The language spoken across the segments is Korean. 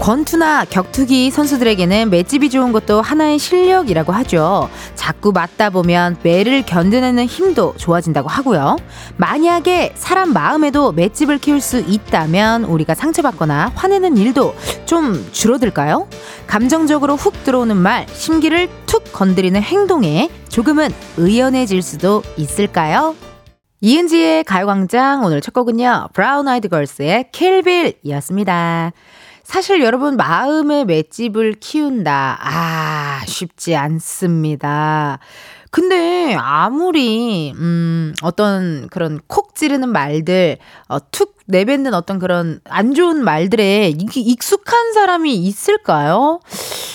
권투나 격투기 선수들에게는 맷집이 좋은 것도 하나의 실력이라고 하죠. 자꾸 맞다 보면 매를 견뎌내는 힘도 좋아진다고 하고요. 만약에 사람 마음에도 맷집을 키울 수 있다면 우리가 상처받거나 화내는 일도 좀 줄어들까요? 감정적으로 훅 들어오는 말, 심기를 툭 건드리는 행동에 조금은 의연해질 수도 있을까요? 이은지의 가요광장 오늘 첫 곡은요. 브라운 아이드 걸스의 킬빌이었습니다. 사실 여러분 마음의 맷집을 키운다. 아, 쉽지 않습니다. 근데 아무리 음 어떤 그런 콕 찌르는 말들 어, 툭 내뱉는 어떤 그런 안 좋은 말들에 익숙한 사람이 있을까요?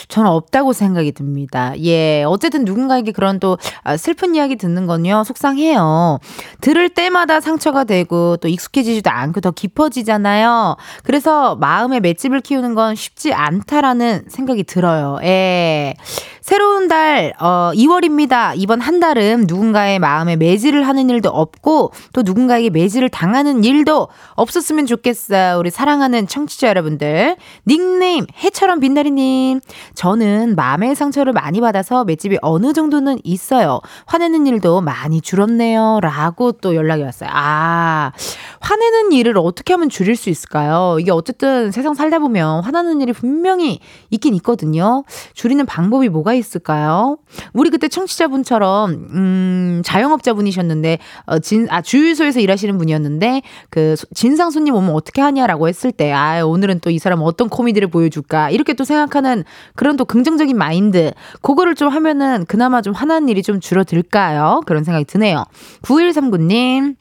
저는 없다고 생각이 듭니다. 예, 어쨌든 누군가에게 그런 또 아, 슬픈 이야기 듣는 건요, 속상해요. 들을 때마다 상처가 되고 또 익숙해지지도 않고 더 깊어지잖아요. 그래서 마음의 맷집을 키우는 건 쉽지 않다라는 생각이 들어요. 예. 새로운 달, 어, 2월입니다. 이번 한 달은 누군가의 마음에 매질을 하는 일도 없고 또 누군가에게 매질을 당하는 일도 없 었으면 좋겠어요. 우리 사랑하는 청취자 여러분들. 닉네임, 해처럼 빛나리님. 저는 마음의 상처를 많이 받아서 맷집이 어느 정도는 있어요. 화내는 일도 많이 줄었네요. 라고 또 연락이 왔어요. 아, 화내는 일을 어떻게 하면 줄일 수 있을까요? 이게 어쨌든 세상 살다 보면 화나는 일이 분명히 있긴 있거든요. 줄이는 방법이 뭐가 있을까요? 우리 그때 청취자분처럼 음, 자영업자분이셨는데 어, 진, 아, 주유소에서 일하시는 분이었는데 그 진상 손님 오면 어떻게 하냐라고 했을 때 아, 오늘은 또 이 사람 어떤 코미디를 보여줄까? 이렇게 또 생각하는 그런 또 긍정적인 마인드. 그거를 좀 하면은 그나마 좀 화난 일이 좀 줄어들까요? 그런 생각이 드네요. 9139님.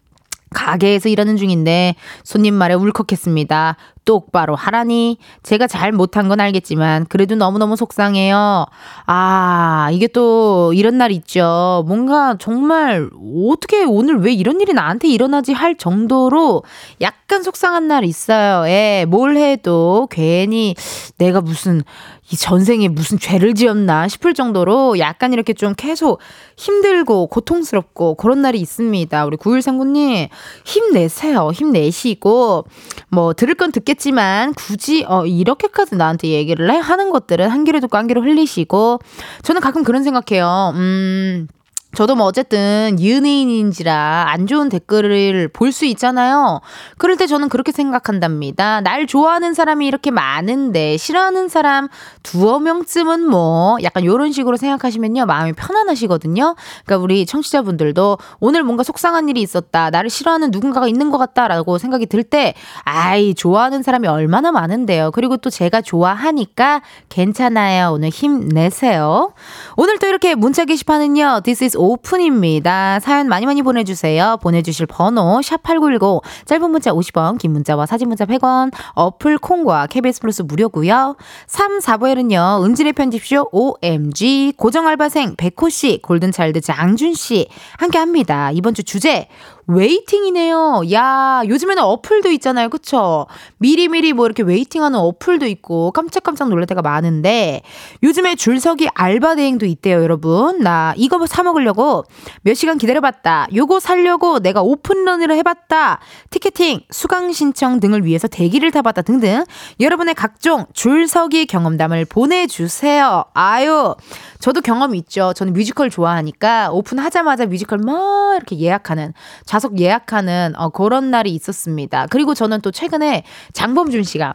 가게에서 일하는 중인데 손님 말에 울컥했습니다. 똑바로 하라니. 제가 잘 못한 건 알겠지만 그래도 너무너무 속상해요. 아, 이게 또 이런 날 있죠. 뭔가 정말 어떻게 오늘 왜 이런 일이 나한테 일어나지 할 정도로 약간 속상한 날 있어요. 예, 뭘 해도 괜히 내가 무슨 이 전생에 무슨 죄를 지었나 싶을 정도로 약간 이렇게 좀 계속 힘들고 고통스럽고 그런 날이 있습니다. 우리 9139님, 힘내세요. 힘내시고, 뭐, 들을 건 듣겠 지만, 굳이, 어, 이렇게까지 나한테 얘기를 해? 하는 것들은 한 귀로 듣고 한 귀로 흘리시고, 저는 가끔 그런 생각해요. 음, 저도 뭐 어쨌든 연예인인지라 안 좋은 댓글을 볼 수 있잖아요. 그럴 때 저는 그렇게 생각한답니다. 날 좋아하는 사람이 이렇게 많은데 싫어하는 사람 두어 명쯤은 뭐 약간 요런 식으로 생각하시면요. 마음이 편안하시거든요. 그러니까 우리 청취자분들도 오늘 뭔가 속상한 일이 있었다. 나를 싫어하는 누군가가 있는 것 같다라고 생각이 들 때 아이 좋아하는 사람이 얼마나 많은데요. 그리고 또 제가 좋아하니까 괜찮아요. 오늘 힘내세요. 오늘 또 이렇게 문자 게시판은요. This is 오픈입니다. 사연 많이 많이 보내주세요. 보내주실 번호 샵8910 짧은 문자 50원 긴 문자와 사진 문자 100원 어플 콩과 KBS 플러스 무료고요. 3, 4부에는요. 은진의 편집쇼 OMG 고정알바생 백호씨 골든차일드 장준씨 함께합니다. 이번 주 주제 waiting이네요. 야, 요즘에는 어플도 있잖아요. 그쵸? 미리미리 뭐 이렇게 waiting하는 어플도 있고 깜짝깜짝 놀랄 때가 많은데 요즘에 줄서기 알바 대행도 있대요, 여러분. 나 이거 사 먹으려고 몇 시간 기다려봤다. 요거 살려고 내가 오픈런을 해봤다. 티켓팅, 수강 신청 등을 위해서 대기를 타봤다 등등 여러분의 각종 줄서기 경험담을 보내주세요. 아유, 저도 경험이 있죠. 저는 뮤지컬 좋아하니까 오픈하자마자 뮤지컬 막 이렇게 예약하는 좌석 예약하는 어, 그런 날이 있었습니다. 그리고 저는 또 최근에 장범준 씨가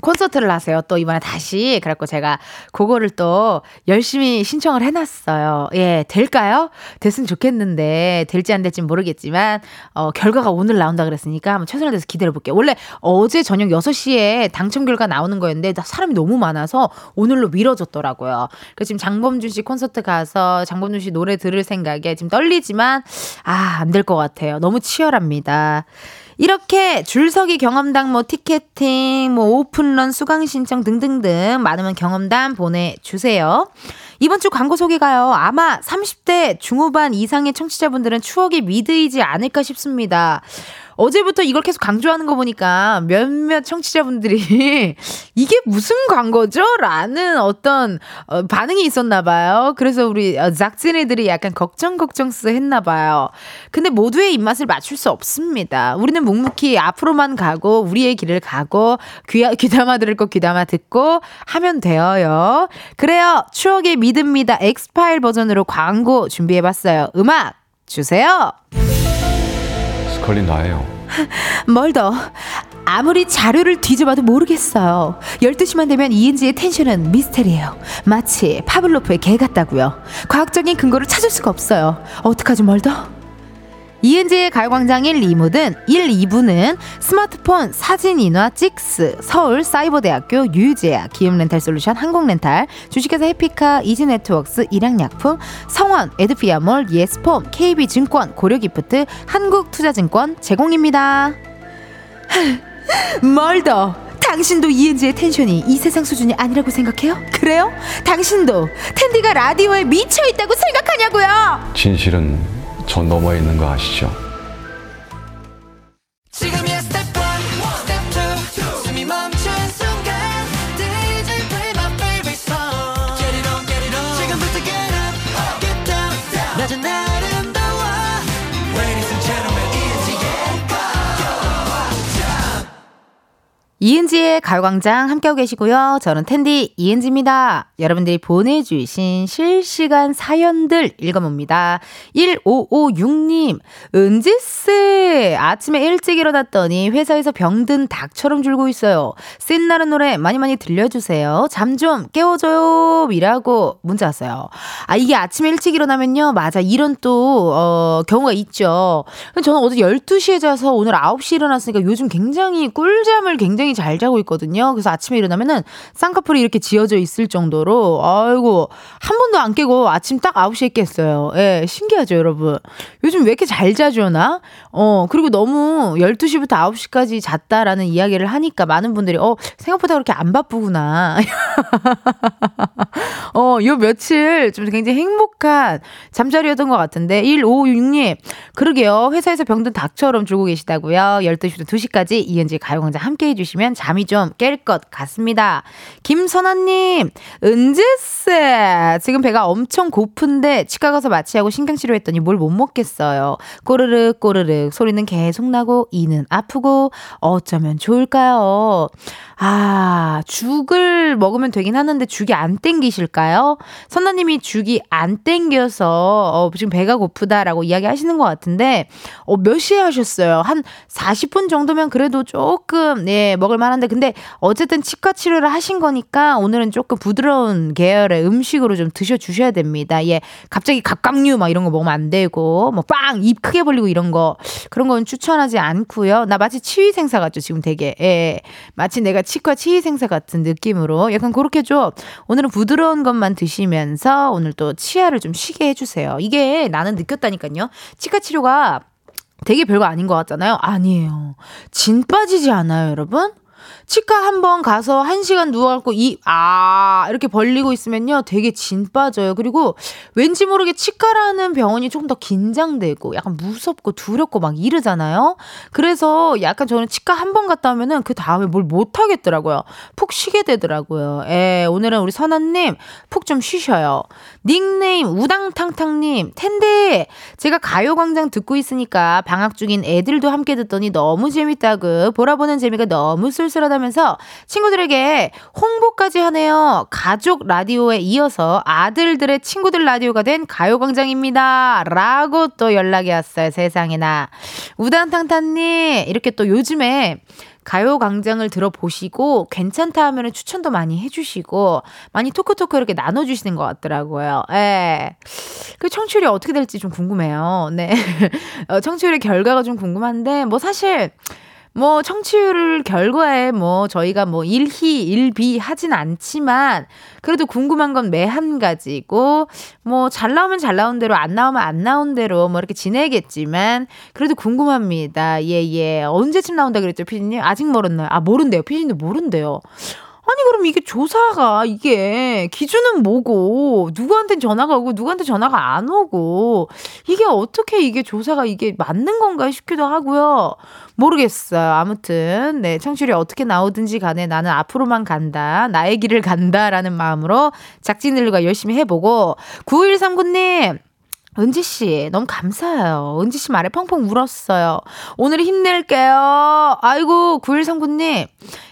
콘서트를 하세요. 또 이번에 다시. 그래갖고 제가 그거를 또 열심히 신청을 해놨어요. 예, 될까요? 됐으면 좋겠는데, 될지 안 될지 모르겠지만, 어, 결과가 오늘 나온다 그랬으니까 한번 최선을 다해서 기다려볼게요. 원래 어제 저녁 6시에 당첨 결과 나오는 거였는데, 사람이 너무 많아서 오늘로 미뤄졌더라고요. 그래서 지금 장범준 씨 콘서트 가서 장범준 씨 노래 들을 생각에 지금 떨리지만, 아, 안 될 것 같아요. 너무 치열합니다. 이렇게 줄서기 경험담, 뭐 티켓팅, 뭐 오픈런 수강 신청 등등등 많으면 경험담 보내주세요. 이번 주 광고 소개가요. 아마 30대 중후반 이상의 청취자분들은 추억이 미드이지 않을까 싶습니다. 어제부터 이걸 계속 강조하는 거 보니까 몇몇 청취자분들이 이게 무슨 광고죠? 라는 어떤 어, 반응이 있었나 봐요. 그래서 우리 어, 작진이들이 약간 걱정 걱정스 했나 봐요. 근데 모두의 입맛을 맞출 수 없습니다. 우리는 묵묵히 앞으로만 가고 우리의 길을 가고 귀, 귀담아 들을 거 귀담아 듣고 하면 되어요. 그래요. 추억의 믿음니다. 엑스파일 버전으로 광고 준비해봤어요. 음악 주세요. 스컬린 나예요. 뭘 더? 아무리 자료를 뒤져봐도 모르겠어요. 12시만 되면 이은지의 텐션은 미스테리예요. 마치 파블로프의 개 같다고요. 과학적인 근거를 찾을 수가 없어요. 어떡하지 뭘 더? 이은지의 가요광장 1, 2부는 1, 2부는 스마트폰 사진 인화 찍스, 서울 사이버대학교 유유제약, 기업렌탈솔루션 한국렌탈, 주식회사 해피카, 이지네트웍스, 일양약품, 성원, 에드피아몰, 예스폼, KB증권, 고려기프트, 한국투자증권 제공입니다. 뭘 더? 당신도 이은지의 텐션이 이 세상 수준이 아니라고 생각해요? 그래요? 당신도 텐디가 라디오에 미쳐 있다고 생각하냐고요? 진실은 저 너머에 있는 거 아시죠? 이 은지의 가요광장 함께하고 계시고요. 저는 텐디 이은지입니다. 여러분들이 보내주신 실시간 사연들 읽어봅니다. 1556님, 은지씨, 아침에 일찍 일어났더니 회사에서 병든 닭처럼 줄고 있어요. 신나는 노래 많이 많이 들려주세요. 잠 좀 깨워줘요. 이라고 문자 왔어요. 아, 이게 아침에 일찍 일어나면요. 맞아. 이런 또, 어, 경우가 있죠. 저는 어제 12시에 자서 오늘 9시 일어났으니까 요즘 굉장히 꿀잠을 굉장히 굉장히 잘 자고 있거든요. 그래서 아침에 일어나면은 쌍꺼풀이 이렇게 지어져 있을 정도로 아이고 한 번도 안 깨고 아침 딱 9시에 깼어요. 예, 신기하죠, 여러분. 요즘 왜 이렇게 잘 자죠, 나? 어, 그리고 너무 12시부터 9시까지 잤다라는 이야기를 하니까 많은 분들이 어, 생각보다 그렇게 안 바쁘구나. 어, 요 며칠 좀 굉장히 행복한 잠자리였던 것 같은데 1556님 그러게요. 회사에서 병든 닭처럼 주고 계시다고요. 12시부터 2시까지 이은지 가요광장 함께 해 주시면 주시면 잠이 좀 깰 것 같습니다. 김선아님, 은지쎄. 지금 배가 엄청 고픈데 치과 가서 마취하고 신경치료 했더니 뭘 못 먹겠어요. 꼬르륵 꼬르륵 소리는 계속 나고 이는 아프고 어쩌면 좋을까요? 아, 죽을 먹으면 되긴 하는데 죽이 안 땡기실까요? 선나님이 죽이 안 땡겨서 어, 지금 배가 고프다라고 이야기 하시는 것 같은데 어, 몇 시에 하셨어요? 한 40분 정도면 그래도 조금 예, 먹을 만한데 근데 어쨌든 치과 치료를 하신 거니까 오늘은 조금 부드러운 계열의 음식으로 좀 드셔 주셔야 됩니다. 예. 갑자기 갑각류 막 이런 거 먹으면 안 되고 뭐 빵 입 크게 벌리고 이런 거 그런 건 추천하지 않고요. 나 마치 치위생사 같죠, 지금 되게. 예. 마치 내가 치과 치위생사 같은 느낌으로 약간 그렇게 좀 오늘은 부드러운 것만 드시면서 오늘 또 치아를 좀 쉬게 해주세요. 이게 나는 느꼈다니까요. 치과 치료가 되게 별거 아닌 것 같잖아요. 아니에요. 진 빠지지 않아요, 여러분? 치과 한 번 가서 한 시간 누워갖고 이, 아, 이렇게 벌리고 있으면요. 되게 진 빠져요. 그리고 왠지 모르게 치과라는 병원이 조금 더 긴장되고 약간 무섭고 두렵고 막 이러잖아요. 그래서 약간 저는 치과 한 번 갔다 오면은 그 다음에 뭘 못하겠더라고요. 푹 쉬게 되더라고요. 예, 오늘은 우리 선아님 푹 좀 쉬셔요. 닉네임 우당탕탕님, 텐데 제가 가요광장 듣고 있으니까 방학 중인 애들도 함께 듣더니 너무 재밌다고 보라보는 재미가 너무 쏠쏠하다 하면서 친구들에게 홍보까지 하네요. 가족 라디오에 이어서 아들들의 친구들 라디오가 된 가요광장입니다. 라고 또 연락이 왔어요. 세상에나. 우당탕탕님, 이렇게 또 요즘에 가요광장을 들어보시고 괜찮다 하면 추천도 많이 해주시고 많이 토크토크 이렇게 나눠주시는 것 같더라고요. 예. 그 청취율이 어떻게 될지 좀 궁금해요. 네. 어, 청취율의 결과가 좀 궁금한데 뭐 사실 뭐 청취율 결과에 뭐 저희가 뭐 일희 일비 하진 않지만 그래도 궁금한 건 매 한 가지고 뭐 잘 나오면 잘 나온 대로 안 나오면 안 나온 대로 뭐 이렇게 지내겠지만 그래도 궁금합니다. 예 예. 언제쯤 나온다 그랬죠, 피디님? 아직 모르나요? 아 모른대요. 피디님 모른대요. 아니 그럼 이게 조사가 이게 기준은 뭐고 누구한테 전화가 오고 누구한테 전화가 안 오고 이게 어떻게 이게 조사가 이게 맞는 건가 싶기도 하고요. 모르겠어요. 아무튼 네 청취율이 어떻게 나오든지 간에 나는 앞으로만 간다. 나의 길을 간다라는 마음으로 작진들과 열심히 해보고 9139님 은지 씨, 너무 감사해요. 은지 씨 말에 펑펑 울었어요. 오늘 힘낼게요. 아이고, 9139님.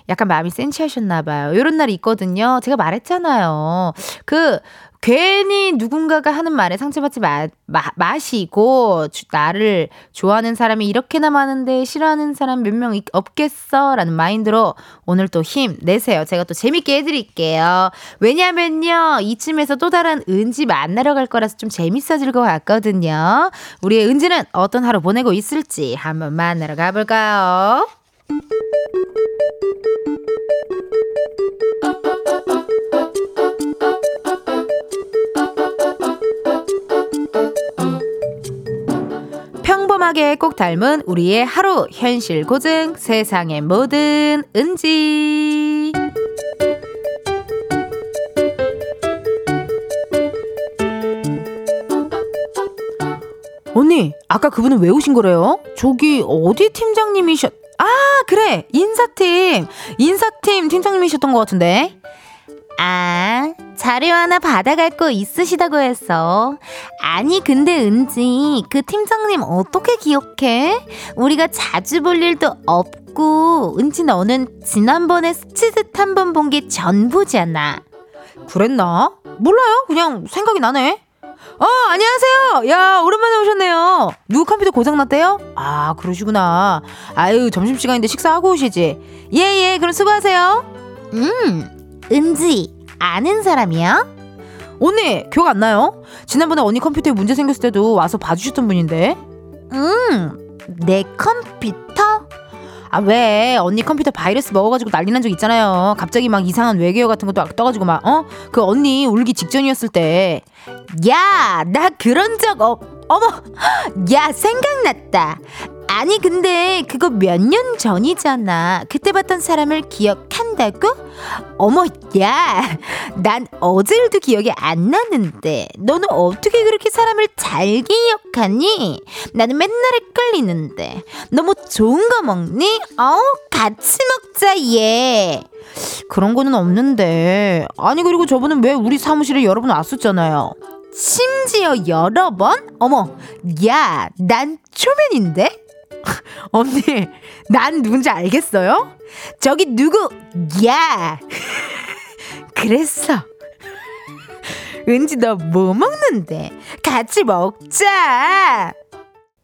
약간 마음이 센치하셨나 봐요. 이런 날이 있거든요. 제가 말했잖아요. 그, 괜히 누군가가 하는 말에 상처받지 마, 마, 마시고, 나를 좋아하는 사람이 이렇게나 많은데 싫어하는 사람 몇 명 없겠어? 라는 마인드로 오늘 또 힘 내세요. 제가 또 재밌게 해드릴게요. 왜냐면요, 이쯤에서 또 다른 은지 만나러 갈 거라서 좀 재밌어질 것 같거든요. 우리의 은지는 어떤 하루 보내고 있을지 한번 만나러 가볼까요? 평범하게 꼭 닮은 우리의 하루. 현실 고증 세상의 모든 은지. 언니 아까 그분은 왜 오신 거래요? 저기 어디 팀장님이셨 아 그래! 인사팀. 인사팀 팀장님이셨던 것 같은데 아, 자료 하나 받아갈 거 있으시다고 해서. 아니, 근데 은지, 그 팀장님 어떻게 기억해? 우리가 자주 볼 일도 없고, 은지 너는 지난번에 스치듯 한 번 본 게 전부잖아. 그랬나? 몰라요. 그냥 생각이 나네. 어, 안녕하세요. 야, 오랜만에 오셨네요. 누구 컴퓨터 고장났대요? 아, 그러시구나. 아유, 점심시간인데 식사하고 오시지. 예, 예, 그럼 수고하세요. 음. 은지 아는 사람이야? 언니 기억 안 나요? 지난번에 언니 컴퓨터에 문제 생겼을 때도 와서 봐주셨던 분인데 응내 컴퓨터? 아 왜 언니 컴퓨터 바이러스 먹어가지고 난리 난 적 있잖아요 갑자기 막 이상한 외계어 같은 것도 떠가지고 막 어? 그 언니 울기 직전이었을 때 야 나 그런 적 없... 어머 야 생각났다 아니 근데 그거 몇 년 전이잖아 그때 봤던 사람을 기억한다고? 어머, 야, 난 어제 일도 기억이 안 나는데, 너는 어떻게 그렇게 사람을 잘 기억하니? 나는 맨날 헷갈리는데, 너무 좋은 거 먹니? 어우, 같이 먹자, 얘. 그런 거는 없는데. 아니, 그리고 저분은 왜 우리 사무실에 여러 번 왔었잖아요. 심지어 여러 번? 어머, 야, 난 초면인데? 언니, 난 누군지 알겠어요? 저기 누구, 야! 그랬어. 은지 너 뭐 먹는데? 같이 먹자!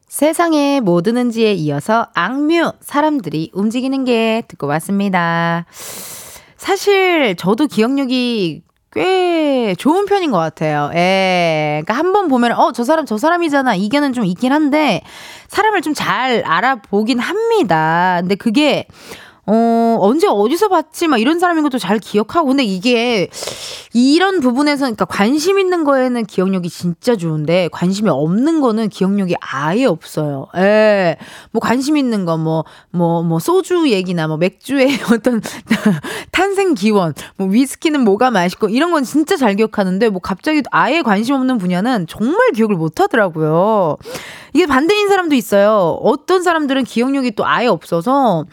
세상의 모든 은지에 이어서 악뮤, 사람들이 움직이는 게 듣고 왔습니다. 사실 저도 기억력이 꽤 좋은 편인 것 같아요. 예. 그러니까 한 번 보면, 어, 저 사람, 저 사람이잖아. 이게는 좀 있긴 한데, 사람을 좀 잘 알아보긴 합니다. 근데 그게, 어, 언제 어디서 봤지? 막 이런 사람인 것도 잘 기억하고. 근데 이게 이런 부분에서 그러니까 관심 있는 거에는 기억력이 진짜 좋은데 관심이 없는 거는 기억력이 아예 없어요. 예. 뭐 관심 있는 거뭐 뭐뭐 뭐 소주 얘기나 뭐 맥주의 어떤 탄생 기원, 뭐 위스키는 뭐가 맛있고 이런 건 진짜 잘 기억하는데 뭐 갑자기 아예 관심 없는 분야는 정말 기억을 못 하더라고요. 이게 반대인 사람도 있어요. 어떤 사람들은 기억력이 또 아예 없어서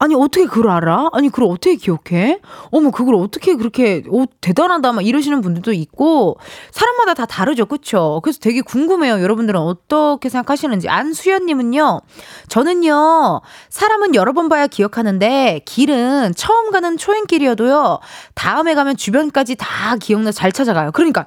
아니 어떻게 그걸 알아? 아니 그걸 어떻게 기억해? 어머 그걸 어떻게 그렇게 오 대단하다 막 이러시는 분들도 있고 사람마다 다 다르죠, 그렇죠? 그래서 되게 궁금해요. 여러분들은 어떻게 생각하시는지 안수연님은요. 저는요 사람은 여러 번 봐야 기억하는데 길은 처음 가는 초행길이어도요 다음에 가면 주변까지 다 기억나 잘 찾아가요. 그러니까.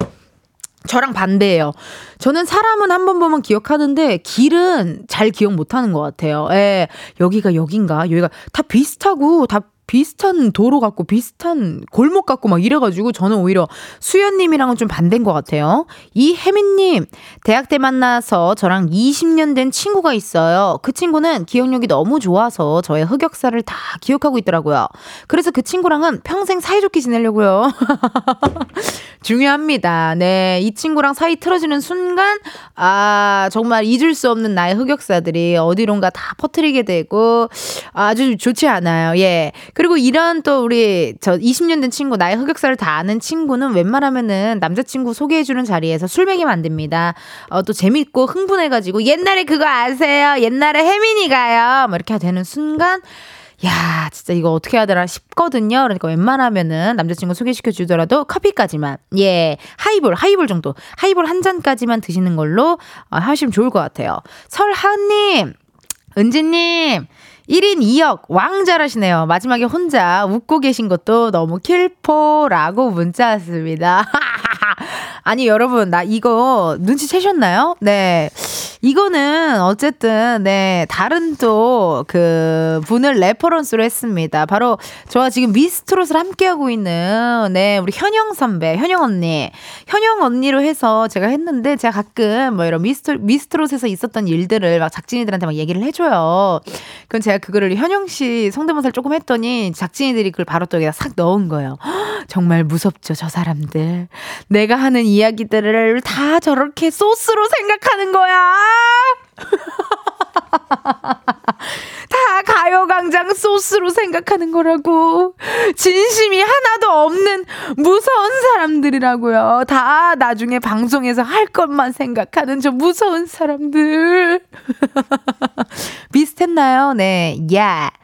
저랑 반대예요. 저는 사람은 한 번 보면 기억하는데 길은 잘 기억 못 하는 것 같아요. 예. 여기가 여긴가? 여기가 다 비슷하고 다 비슷한 도로 같고 비슷한 골목 같고 막 이래가지고 저는 오히려 수연님이랑은 좀 반대인 것 같아요. 이혜민님, 대학 때 만나서 저랑 20년 된 친구가 있어요. 그 친구는 기억력이 너무 좋아서 저의 흑역사를 다 기억하고 있더라고요. 그래서 그 친구랑은 평생 사이좋게 지내려고요. 중요합니다. 네. 이 친구랑 사이 틀어지는 순간, 아, 정말 잊을 수 없는 나의 흑역사들이 어디론가 다 퍼뜨리게 되고, 아주 좋지 않아요. 예. 그리고 이런 또 우리 저 20년 된 친구, 나의 흑역사를 다 아는 친구는 웬만하면은 남자친구 소개해주는 자리에서 술 먹이면 안 됩니다. 어, 또 재밌고 흥분해가지고, 옛날에 그거 아세요? 옛날에 혜민이가요. 뭐 이렇게 되는 순간, 야, 진짜 이거 어떻게 해야 되나 싶거든요. 그러니까 웬만하면은 남자친구 소개시켜 주더라도 커피까지만, 예, 하이볼, 하이볼 정도, 하이볼 한 잔까지만 드시는 걸로 어, 하시면 좋을 것 같아요. 설하님, 은지님, 1인 2역 왕 잘하시네요. 마지막에 혼자 웃고 계신 것도 너무 킬포라고 문자 왔습니다. 아니 여러분 나 이거 눈치채셨나요? 네. 이거는 어쨌든 네 다른 또 그 분을 reference로 했습니다. 바로 저와 지금 미스트롯을 함께하고 있는 네 우리 현영 선배, 현영 언니, 현영 언니로 해서 제가 했는데 제가 가끔 뭐 이런 미스트 미스트롯에서 있었던 일들을 막 작진이들한테 막 얘기를 해줘요. 그건 제가 그거를 현영 씨 성대모사를 조금 했더니 작진이들이 그걸 바로 또 여기다 싹 넣은 거예요. 정말 무섭죠 저 사람들. 내가 하는 이야기들을 다 저렇게 소스로 생각하는 거야. 다 가요광장 소스로 생각하는 거라고. 진심이 하나도 없는 무서운 사람들이라고요. 다 나중에 방송에서 할 것만 생각하는 저 무서운 사람들. 비슷했나요? 네. 야. Yeah.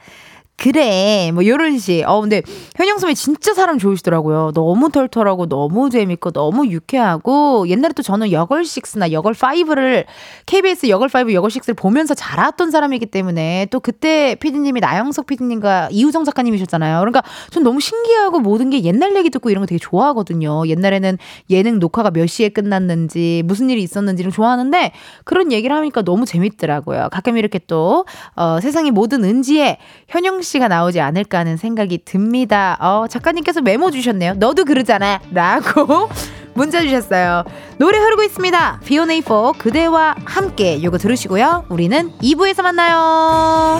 그래 뭐 요런 식. 어 근데 현영 선배 진짜 사람 좋으시더라고요. 너무 털털하고 너무 재밌고 너무 유쾌하고 옛날에 또 저는 여걸 6나 여걸 5를 KBS 여걸 5 여걸 6를 보면서 자랐던 사람이기 때문에 또 그때 피디님이 나영석 피디님과 이우정 작가님이셨잖아요. 그러니까 전 너무 신기하고 모든 게 옛날 얘기 듣고 이런 거 되게 좋아하거든요. 옛날에는 예능 녹화가 몇 시에 끝났는지 무슨 일이 있었는지를 좋아하는데 그런 얘기를 하니까 너무 재밌더라고요. 가끔 이렇게 또 어, 세상의 모든 은지에 현영 씨가 나오지 않을까 하는 생각이 듭니다. 어, 작가님께서 메모 주셨네요. 너도 그러잖아. 라고 문자 주셨어요. 노래 흐르고 있습니다. 비오네이포 그대와 함께 요거 들으시고요. 우리는 2부에서 만나요.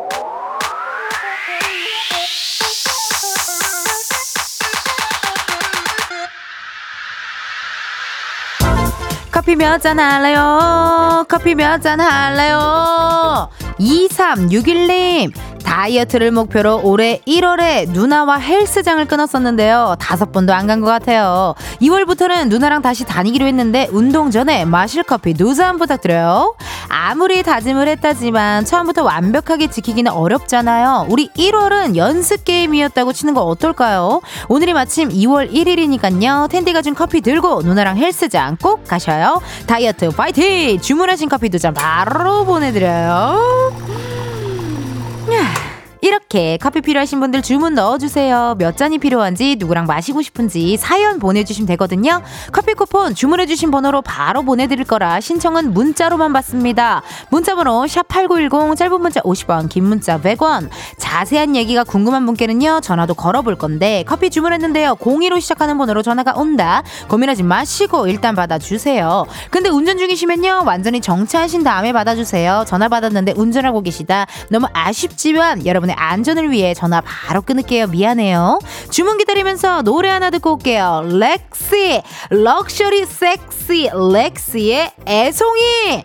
커피 몇 잔 할래요? 커피 몇 잔 할래요? 2361님, 다이어트를 목표로 올해 1월에 누나와 헬스장을 끊었었는데요. 다섯 번도 안 간 것 같아요. 2월부터는 누나랑 다시 다니기로 했는데 운동 전에 마실 커피 두 잔 부탁드려요. 아무리 다짐을 했다지만 처음부터 완벽하게 지키기는 어렵잖아요. 우리 1월은 연습 게임이었다고 치는 거 어떨까요? 오늘이 마침 2월 1일이니까요. 텐디가 준 커피 들고 누나랑 헬스장 꼭 가셔요. 다이어트 파이팅! 주문하신 커피 두 잔 바로 보내드려요. 이렇게 커피 필요하신 분들 주문 넣어주세요. 몇 잔이 필요한지 누구랑 마시고 싶은지 사연 보내주시면 되거든요. 커피 쿠폰 주문해주신 번호로 바로 보내드릴 거라 신청은 문자로만 받습니다. 문자번호 샵8910 짧은 문자 50원 긴 문자 100원 자세한 얘기가 궁금한 분께는요 전화도 걸어볼 건데 커피 주문했는데요 02로 시작하는 번호로 전화가 온다. 고민하지 마시고 일단 받아주세요. 근데 운전 중이시면요 완전히 정차하신 다음에 받아주세요. 전화 받았는데 운전하고 계시다. 너무 아쉽지만 여러분 여러분의 안 전을 위해 전화 바로 끊을게요. 미안해요. 주문 기다리면서 노래 하나 듣고 올게요. 렉시, 럭셔리 섹시 렉시의 애송이.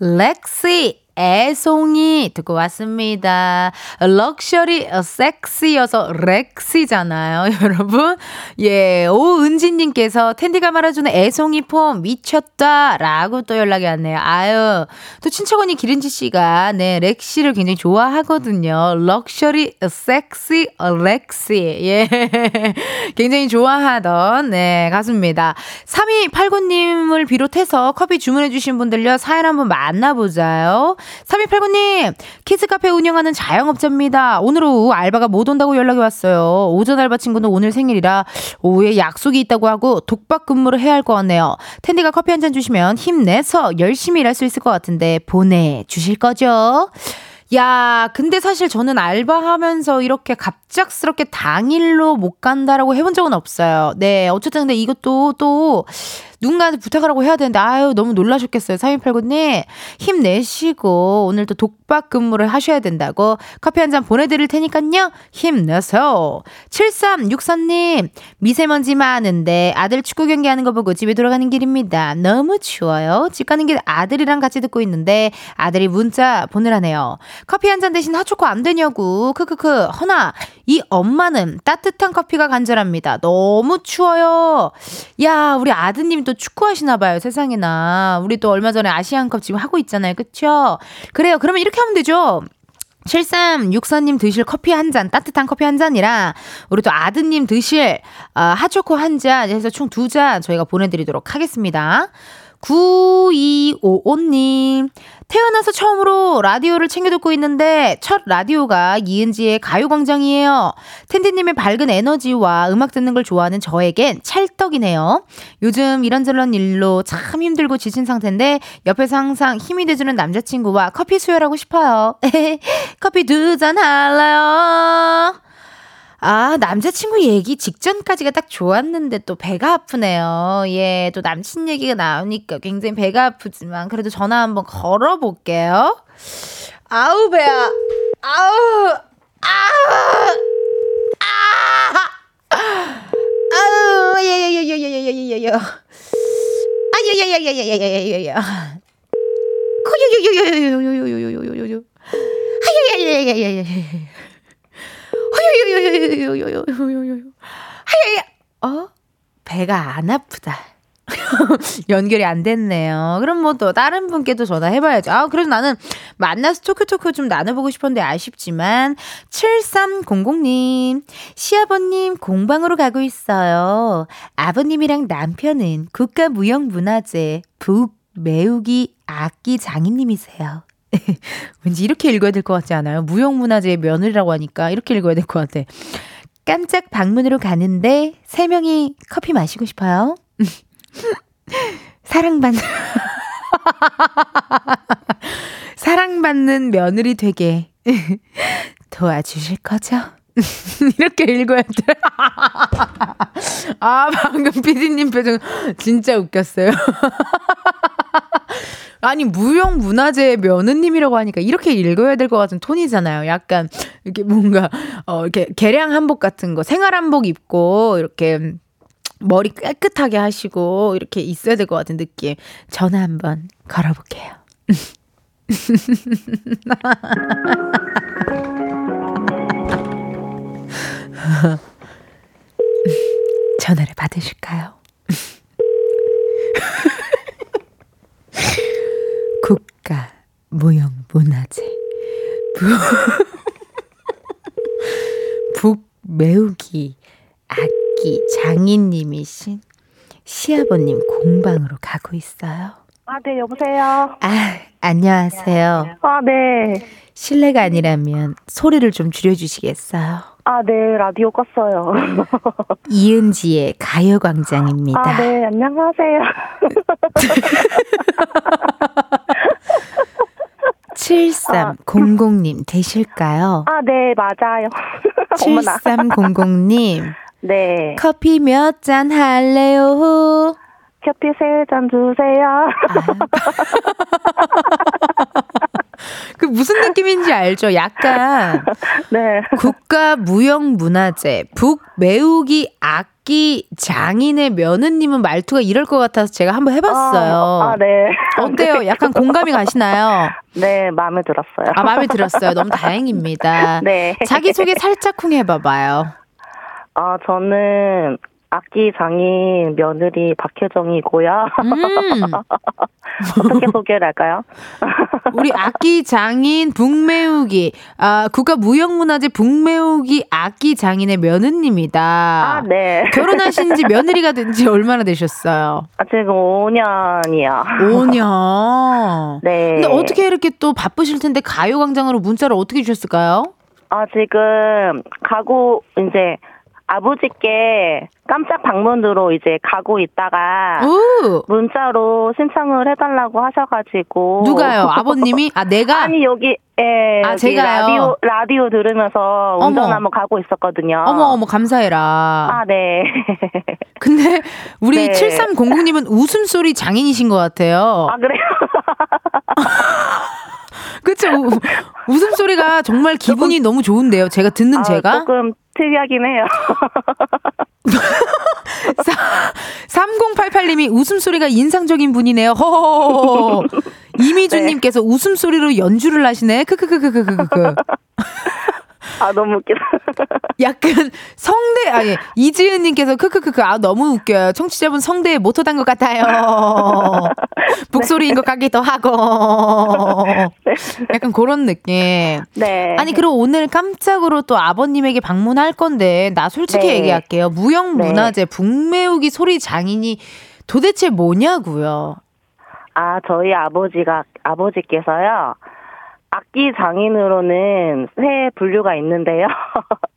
렉시 애송이 듣고 왔습니다. 럭셔리 섹시여서 렉시잖아요, 여러분. 예, 오은지님께서 텐디가 말해주는 애송이 폼 미쳤다. 라고 또 연락이 왔네요. 아유, 또 친척 언니 기른지 씨가, 네, 렉시를 굉장히 좋아하거든요. luxury sexy 렉시. 예. 굉장히 좋아하던, 네, 가수입니다. 3289님을 비롯해서 커피 주문해주신 분들요, 사연 한번 만나보자요. 3289님, 키즈카페 운영하는 자영업자입니다. 오늘 오후 알바가 못 온다고 연락이 왔어요. 오전 알바 친구는 오늘 생일이라 오후에 약속이 있다고 하고 독박 근무를 해야 할 것 같네요. 텐디가 커피 한 잔 주시면 힘내서 열심히 일할 수 있을 것 같은데 보내주실 거죠? 야, 근데 사실 저는 알바하면서 이렇게 갑작스럽게 당일로 못 간다라고 해본 적은 없어요. 네, 어쨌든 근데 이것도 또 누군가한테 부탁하라고 해야 되는데 아유 너무 놀라셨겠어요. 3289님 힘내시고 오늘 도 독박 근무를 하셔야 된다고 커피 한 잔 보내드릴 테니까요. 힘내서 7364님 미세먼지 많은데 아들 축구 경기 하는 거 보고 집에 돌아가는 길입니다. 너무 추워요. 집 가는 길 아들이랑 같이 듣고 있는데 아들이 문자 보내라네요. 커피 한 잔 대신 핫초코 안 되냐고 크크크 허나 이 엄마는 따뜻한 커피가 간절합니다. 너무 추워요. 야 우리 아드님 또 축구하시나 봐요 세상에나 우리 또 얼마 전에 아시안컵 지금 하고 있잖아요 그쵸 그래요 그러면 이렇게 하면 되죠 7364님 드실 커피 한 잔, 따뜻한 커피 한 잔이랑, 우리 또 아드님 드실, 어, 핫초코 한 잔, 해서 총 두 잔 저희가 보내드리도록 하겠습니다. 9255님, 태어나서 처음으로 라디오를 챙겨 듣고 있는데 첫 라디오가 이은지의 가요광장이에요. 텐디님의 밝은 에너지와 음악 듣는 걸 좋아하는 저에겐 찰떡이네요. 요즘 이런저런 일로 참 힘들고 지친 상태인데 옆에서 항상 힘이 돼주는 남자친구와 커피 수혈하고 싶어요. 커피 두 잔 할래요? 아, 남자친구 얘기 직전까지가 딱 좋았는데 또 배가 아프네요. 예, 또 남친 얘기가 나오니까 굉장히 배가 아프지만 그래도 전화 한번 걸어볼게요. 아우, 배야. 아우, 아우, 아, 아우, 예, 예, 예, 예, 예, 예, 예, 예. 아, 예, 예, 예, 예, 예, 예, 예, 예, 예. 코요요요요요요요요요요요요. 아, 예, 예, 예, 예, 예, 예. 허요요요요요요요요요요. 하야야. 어? 배가 안 아프다. 연결이 안 됐네요. 그럼 뭐 또 다른 분께도 전화해봐야죠. 아, 그래도 나는 만나서 토크토크 좀 나눠보고 싶었는데 아쉽지만 7300님 시아버님 공방으로 가고 있어요. 아버님이랑 남편은 국가무형문화재 북 매우기 악기 장인님이세요. 왠지 이렇게 읽어야 될 것 같지 않아요? 무형문화재의 며느리라고 하니까 이렇게 읽어야 될 것 같아. 깜짝 방문으로 가는데 세 명이 커피 마시고 싶어요. 사랑받는 사랑받는 며느리 되게 도와주실 거죠? 이렇게 읽어야 돼. 아, 방금 피디님 표정 진짜 웃겼어요. 아니 무형 문화재 며느님이라고 하니까 이렇게 읽어야 될 것 같은 톤이잖아요. 약간 이렇게 뭔가 어 이렇게 개량 한복 같은 거 생활 한복 입고 이렇게 머리 깨끗하게 하시고 이렇게 있어야 될 것 같은 느낌. 전화 한번 걸어볼게요. 전화를 받으실까요? 국가 무형문화재 북 매우기 악기 장인님이신 시아버님 공방으로 가고 있어요. 아, 네, 여보세요. 아, 안녕하세요. 아, 네. 실례가 아니라면 소리를 좀 줄여주시겠어요? 아, 네, 라디오 껐어요. 이은지의 가요광장입니다. 아, 네, 안녕하세요. 7300님 되실까요? 아, 네, 맞아요. 어머나. 7300님 네. 커피 몇 잔 할래요? 커피 세 잔 주세요. 그 무슨 느낌인지 알죠? 약간 네. 국가 무형 문화재 북 매우기 악기 장인의 며느님은 말투가 이럴 것 같아서 제가 한번 해봤어요. 아, 아, 네. 어때요? 약간 공감이 가시나요? 네, 마음에 들었어요. 아, 마음에 들었어요. 너무 다행입니다. 네. 자기 소개 살짝 쿵 해봐봐요. 아, 저는 악기 장인 며느리 박혜정이고요. 음, 어떻게 소개를 할까요? 우리 악기 장인 북매우기, 아, 국가 무형문화재 북매우기 악기 장인의 며느님이다. 아, 네. 결혼하신 지 며느리가 된 지 얼마나 되셨어요? 아, 지금 5년이요. 5년. 네. 근데 어떻게 이렇게 또 바쁘실 텐데 가요광장으로 문자를 어떻게 주셨을까요? 아, 지금 가고, 이제, 아버지께 깜짝 방문으로 이제 가고 있다가 오! 문자로 신청을 해달라고 하셔가지고. 누가요? 아버님이? 아, 내가? 아니, 여기, 예. 아, 제가요? 라디오, 라디오 들으면서 어머. 운전하면서 가고 있었거든요. 어머, 어머, 감사해라. 아, 네. 근데 우리 네. 7300님은 웃음소리 장인이신 것 같아요. 아, 그래요? 그쵸? 우- 웃음소리가 정말 기분이 너무 좋은데요. 제가 듣는 아, 제가. 조금 특이하긴 해요. 3088님이 웃음소리가 인상적인 분이네요. 허허허허. 이미주님께서 웃음소리로 연주를 하시네. 크크크크크크크. 아, 너무 웃기다. 약간 성대 아니 이지은님께서 크크크크 아 너무 웃겨요. 청취자분 성대에 못 터단 것 같아요. 북소리인 것 같기도 하고. 약간 그런 느낌. 네. 아니 그럼 오늘 깜짝으로 또 아버님에게 방문할 건데 나 솔직히 네. 얘기할게요. 무형문화재 북매우기 소리 장인이 도대체 뭐냐고요. 아, 저희 아버지가, 아버지께서요, 악기 장인으로는 세 분류가 있는데요.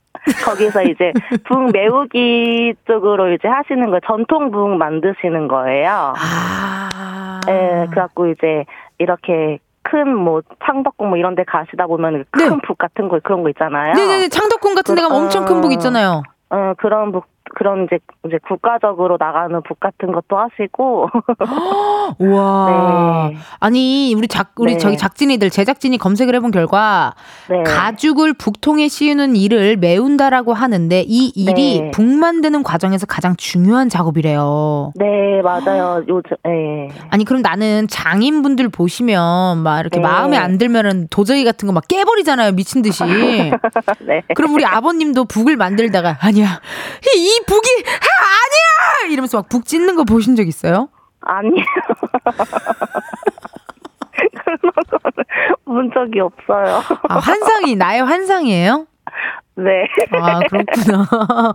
거기서 이제 북 메우기 쪽으로 이제 하시는 거 전통 북 만드시는 거예요. 아. 예, 그래갖고 이제 이렇게 큰뭐 창덕궁 뭐 이런 데 가시다 보면 큰 네. 북 같은 거 그런 거 있잖아요. 네네네 창덕궁 같은 데가 그- 엄청 큰 북 있잖아요. 어, 그런 북, 그런 이제, 이제 국가적으로 나가는 북 같은 것도 하시고. 우와. 네. 아니 우리 작 우리 네. 저기 작진이들 제작진이 검색을 해본 결과 네. 가죽을 북통에 씌우는 일을 메운다라고 하는데 이 일이 네. 북 만드는 과정에서 가장 중요한 작업이래요. 네, 맞아요. 요즘, 예. 아니 그럼 나는 장인분들 보시면 막 이렇게 네. 마음에 안 들면은 도저히 같은 거 막 깨버리잖아요 미친 듯이. 네. 그럼 우리 아버님도 북을 만들다가 아니야 이, 이 북이 아, 아니야 이러면서 막 북 찢는 거 보신 적 있어요? 아니요. 그런 거는 본 적이 없어요. 아, 환상이 나의 환상이에요? 네. 아 그렇구나.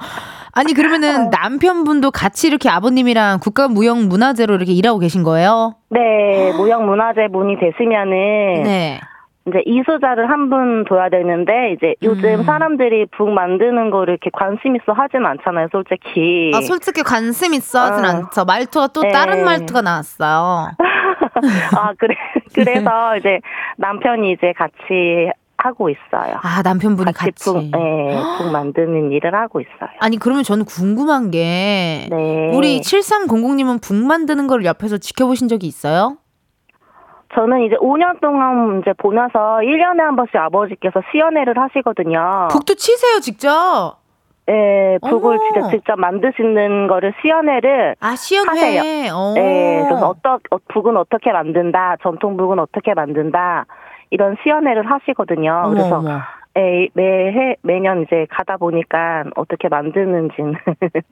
아니 그러면은 남편분도 같이 이렇게 아버님이랑 국가무형문화재로 이렇게 일하고 계신 거예요? 네, 무형문화재 문이 되시면은, 네. 이제 이수자를 한 분 둬야 되는데, 이제 요즘 음. 사람들이 북 만드는 거를 이렇게 관심 있어 하진 않잖아요, 솔직히. 아 솔직히 관심 있어 하진 어. 않죠. 말투가 또 네. 다른 말투가 나왔어요. 아, 그래. 그래서 이제 남편이 이제 같이 하고 있어요. 아 남편분이 같이. 북, 네, 북 만드는 일을 하고 있어요. 아니 그러면 저는 궁금한 게 네. 우리 7300님은 북 만드는 걸 옆에서 지켜보신 적이 있어요? 저는 이제 5년 동안 이제 보내서 1년에 한 번씩 아버지께서 시연회를 하시거든요. 북도 치세요 직접. 예, 북을. 진짜 직접 만드시는 거를 시연회를 아 시연회. 하세요. 어. 예, 그래서 어떠, 어, 북은 어떻게 만든다, 전통 북은 어떻게 만든다, 이런 시연회를 하시거든요. 어머, 그래서 어머. 예, 매해, 매년 이제 가다 보니까 어떻게 만드는지는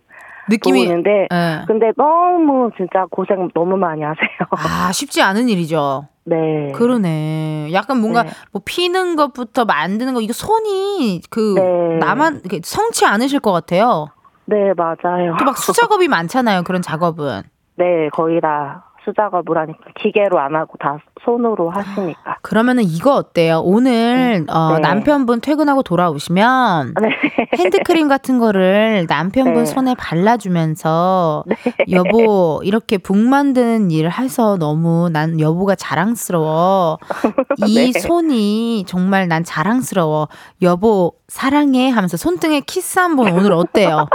느낌이. 보이는데, 예. 근데 너무 진짜 고생 너무 많이 하세요. 아 쉽지 않은 일이죠. 네. 그러네. 약간 뭔가 네. 뭐 피는 것부터 만드는 거 이거 손이 그 네. 나만 성치 않으실 것 같아요. 네, 맞아요. 또 막 수작업이 많잖아요. 그런 작업은. 네, 거의 다 수작업을 하니까 기계로 안 하고 다 손으로 하시니까. 그러면은 이거 어때요? 오늘 어, 네. 남편분 퇴근하고 돌아오시면 네. 핸드크림 같은 거를 남편분 네. 손에 발라주면서 여보 이렇게 북 만드는 일을 해서 너무 난 여보가 자랑스러워 이 네. 손이 정말 난 자랑스러워 여보 사랑해 하면서 손등에 키스 한번 오늘 어때요?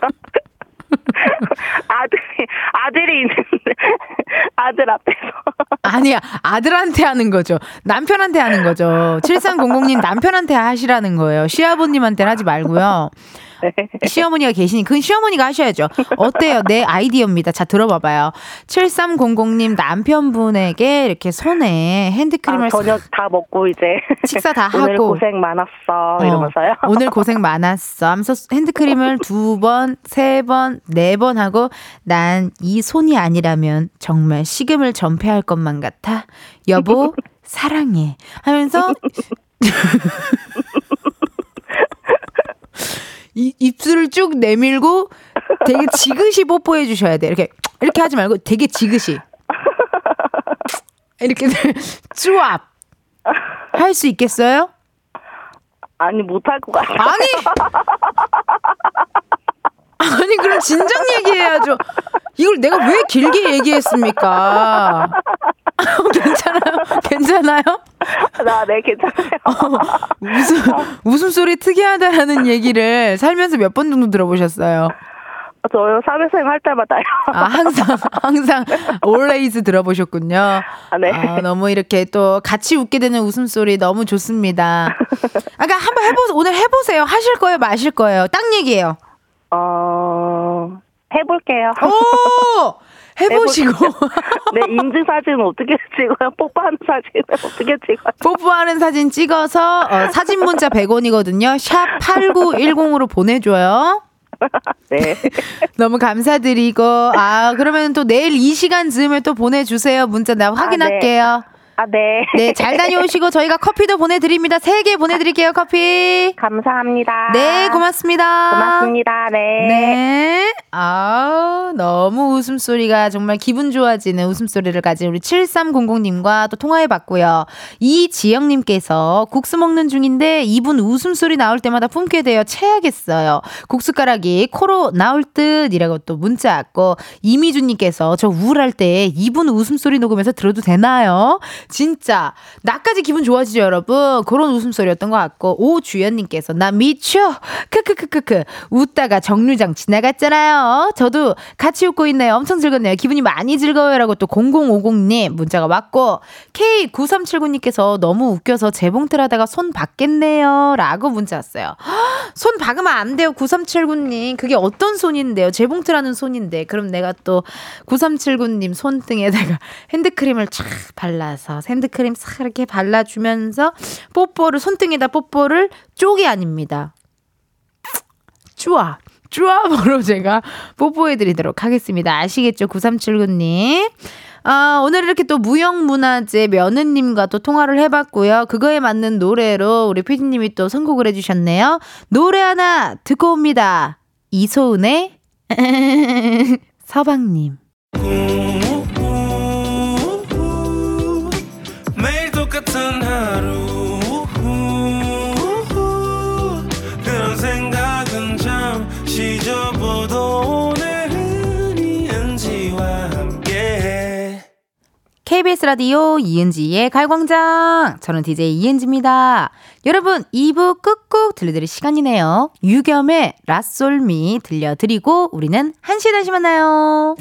아, 아들이, 아들이 있는데, 아들 앞에서. 아니야, 아들한테 하는 거죠. 남편한테 하는 거죠. 7300님 남편한테 하시라는 거예요. 시아버님한테 하지 말고요. 시어머니가 계시니 그건 시어머니가 하셔야죠. 어때요? 내 아이디어입니다. 자 들어봐봐요. 7300님 남편분에게 이렇게 손에 핸드크림을 아, 저녁 다 먹고 이제. 식사 다 오늘 하고 고생 많았어. 어, 이러면서요. 오늘 고생 많았어. 하면서 핸드크림을 두 번, 세 번, 네 번 하고 난 이 손이 아니라면 정말 식음을 전폐할 것만 같아. 여보, 사랑해. 하면서 이, 입술을 쭉 내밀고 되게 지그시 뽀뽀해 주셔야 돼. 이렇게 이렇게 하지 말고 되게 지그시. 이렇게 쭈압. 할 수 있겠어요? 아니, 못할 것 같아. 아니! 아니, 그럼 진작 얘기해야죠. 이걸 내가 왜 길게 얘기했습니까? 괜찮아요? 괜찮아요? 나, 네, 괜찮아요. 웃음, 웃음소리 특이하다라는 얘기를 살면서 몇 번 정도 들어보셨어요? 저 사회생 할 때마다요. 아, 항상, 항상, 올레이즈 들어보셨군요. 아, 네. 아, 너무 이렇게 또 같이 웃게 되는 웃음소리 너무 좋습니다. 아까 한번 해보세요. 오늘 해보세요. 하실 거예요? 마실 거예요? 딱 얘기예요. 어, 해볼게요. 오! 해보시고. 네, 인증 사진은 어떻게 찍어요? 뽀뽀하는 사진은 어떻게 찍어요? 뽀뽀하는 사진 찍어서 어, 사진 문자 100원이거든요. 샵 8910으로 보내줘요. 네. 너무 감사드리고 아 그러면 또 내일 이 시간 즈음에 또 보내주세요. 문자 나 확인할게요. 아, 네. 네, 잘 다녀오시고 저희가 커피도 보내드립니다. 세 개 보내드릴게요, 커피. 감사합니다. 네, 고맙습니다. 고맙습니다. 네. 네. 아 너무 웃음소리가 정말 기분 좋아지는 웃음소리를 가진 우리 7300님과 또 통화해 봤고요. 이지영님께서 국수 먹는 중인데 이분 웃음소리 나올 때마다 품게 되어 체하겠어요. 국숟가락이 코로 나올 듯 이라고 또 문자 왔고 이미주님께서 저 우울할 때 이분 웃음소리 녹음해서 들어도 되나요? 진짜 나까지 기분 좋아지죠 여러분 그런 웃음소리였던 것 같고 오주연님께서 나 미쳐 크크크크크 웃다가 정류장 지나갔잖아요 저도 같이 웃고 있네요. 엄청 즐겁네요. 기분이 많이 즐거워요라고 또 0050님 문자가 왔고 K9379님께서 너무 웃겨서 재봉틀 하다가 손 박겠네요 라고 문자 왔어요. 손 박으면 안 돼요 9379님. 그게 어떤 손인데요? 재봉틀 하는 손인데. 그럼 내가 또 9379님 손등에다가 핸드크림을 촥 발라서 핸드크림 싹 이렇게 발라주면서 뽀뽀를 손등에다 뽀뽀를 쪽이 아닙니다. 쭈아. 쭈아으로 제가 뽀뽀해드리도록 하겠습니다. 아시겠죠? 9379님. 아, 오늘 이렇게 또 무형문화재 며느님과 또 통화를 해봤고요. 그거에 맞는 노래로 우리 피디님이 또 선곡을 해주셨네요. 노래 하나 듣고 옵니다. 이소은의 서방님. KBS 라디오 이은지의 갈광장. 저는 DJ 이은지입니다. 여러분, 2부 끝곡 들려드릴 시간이네요. 유겸의 라솔미 들려드리고 우리는 1시에 다시 만나요.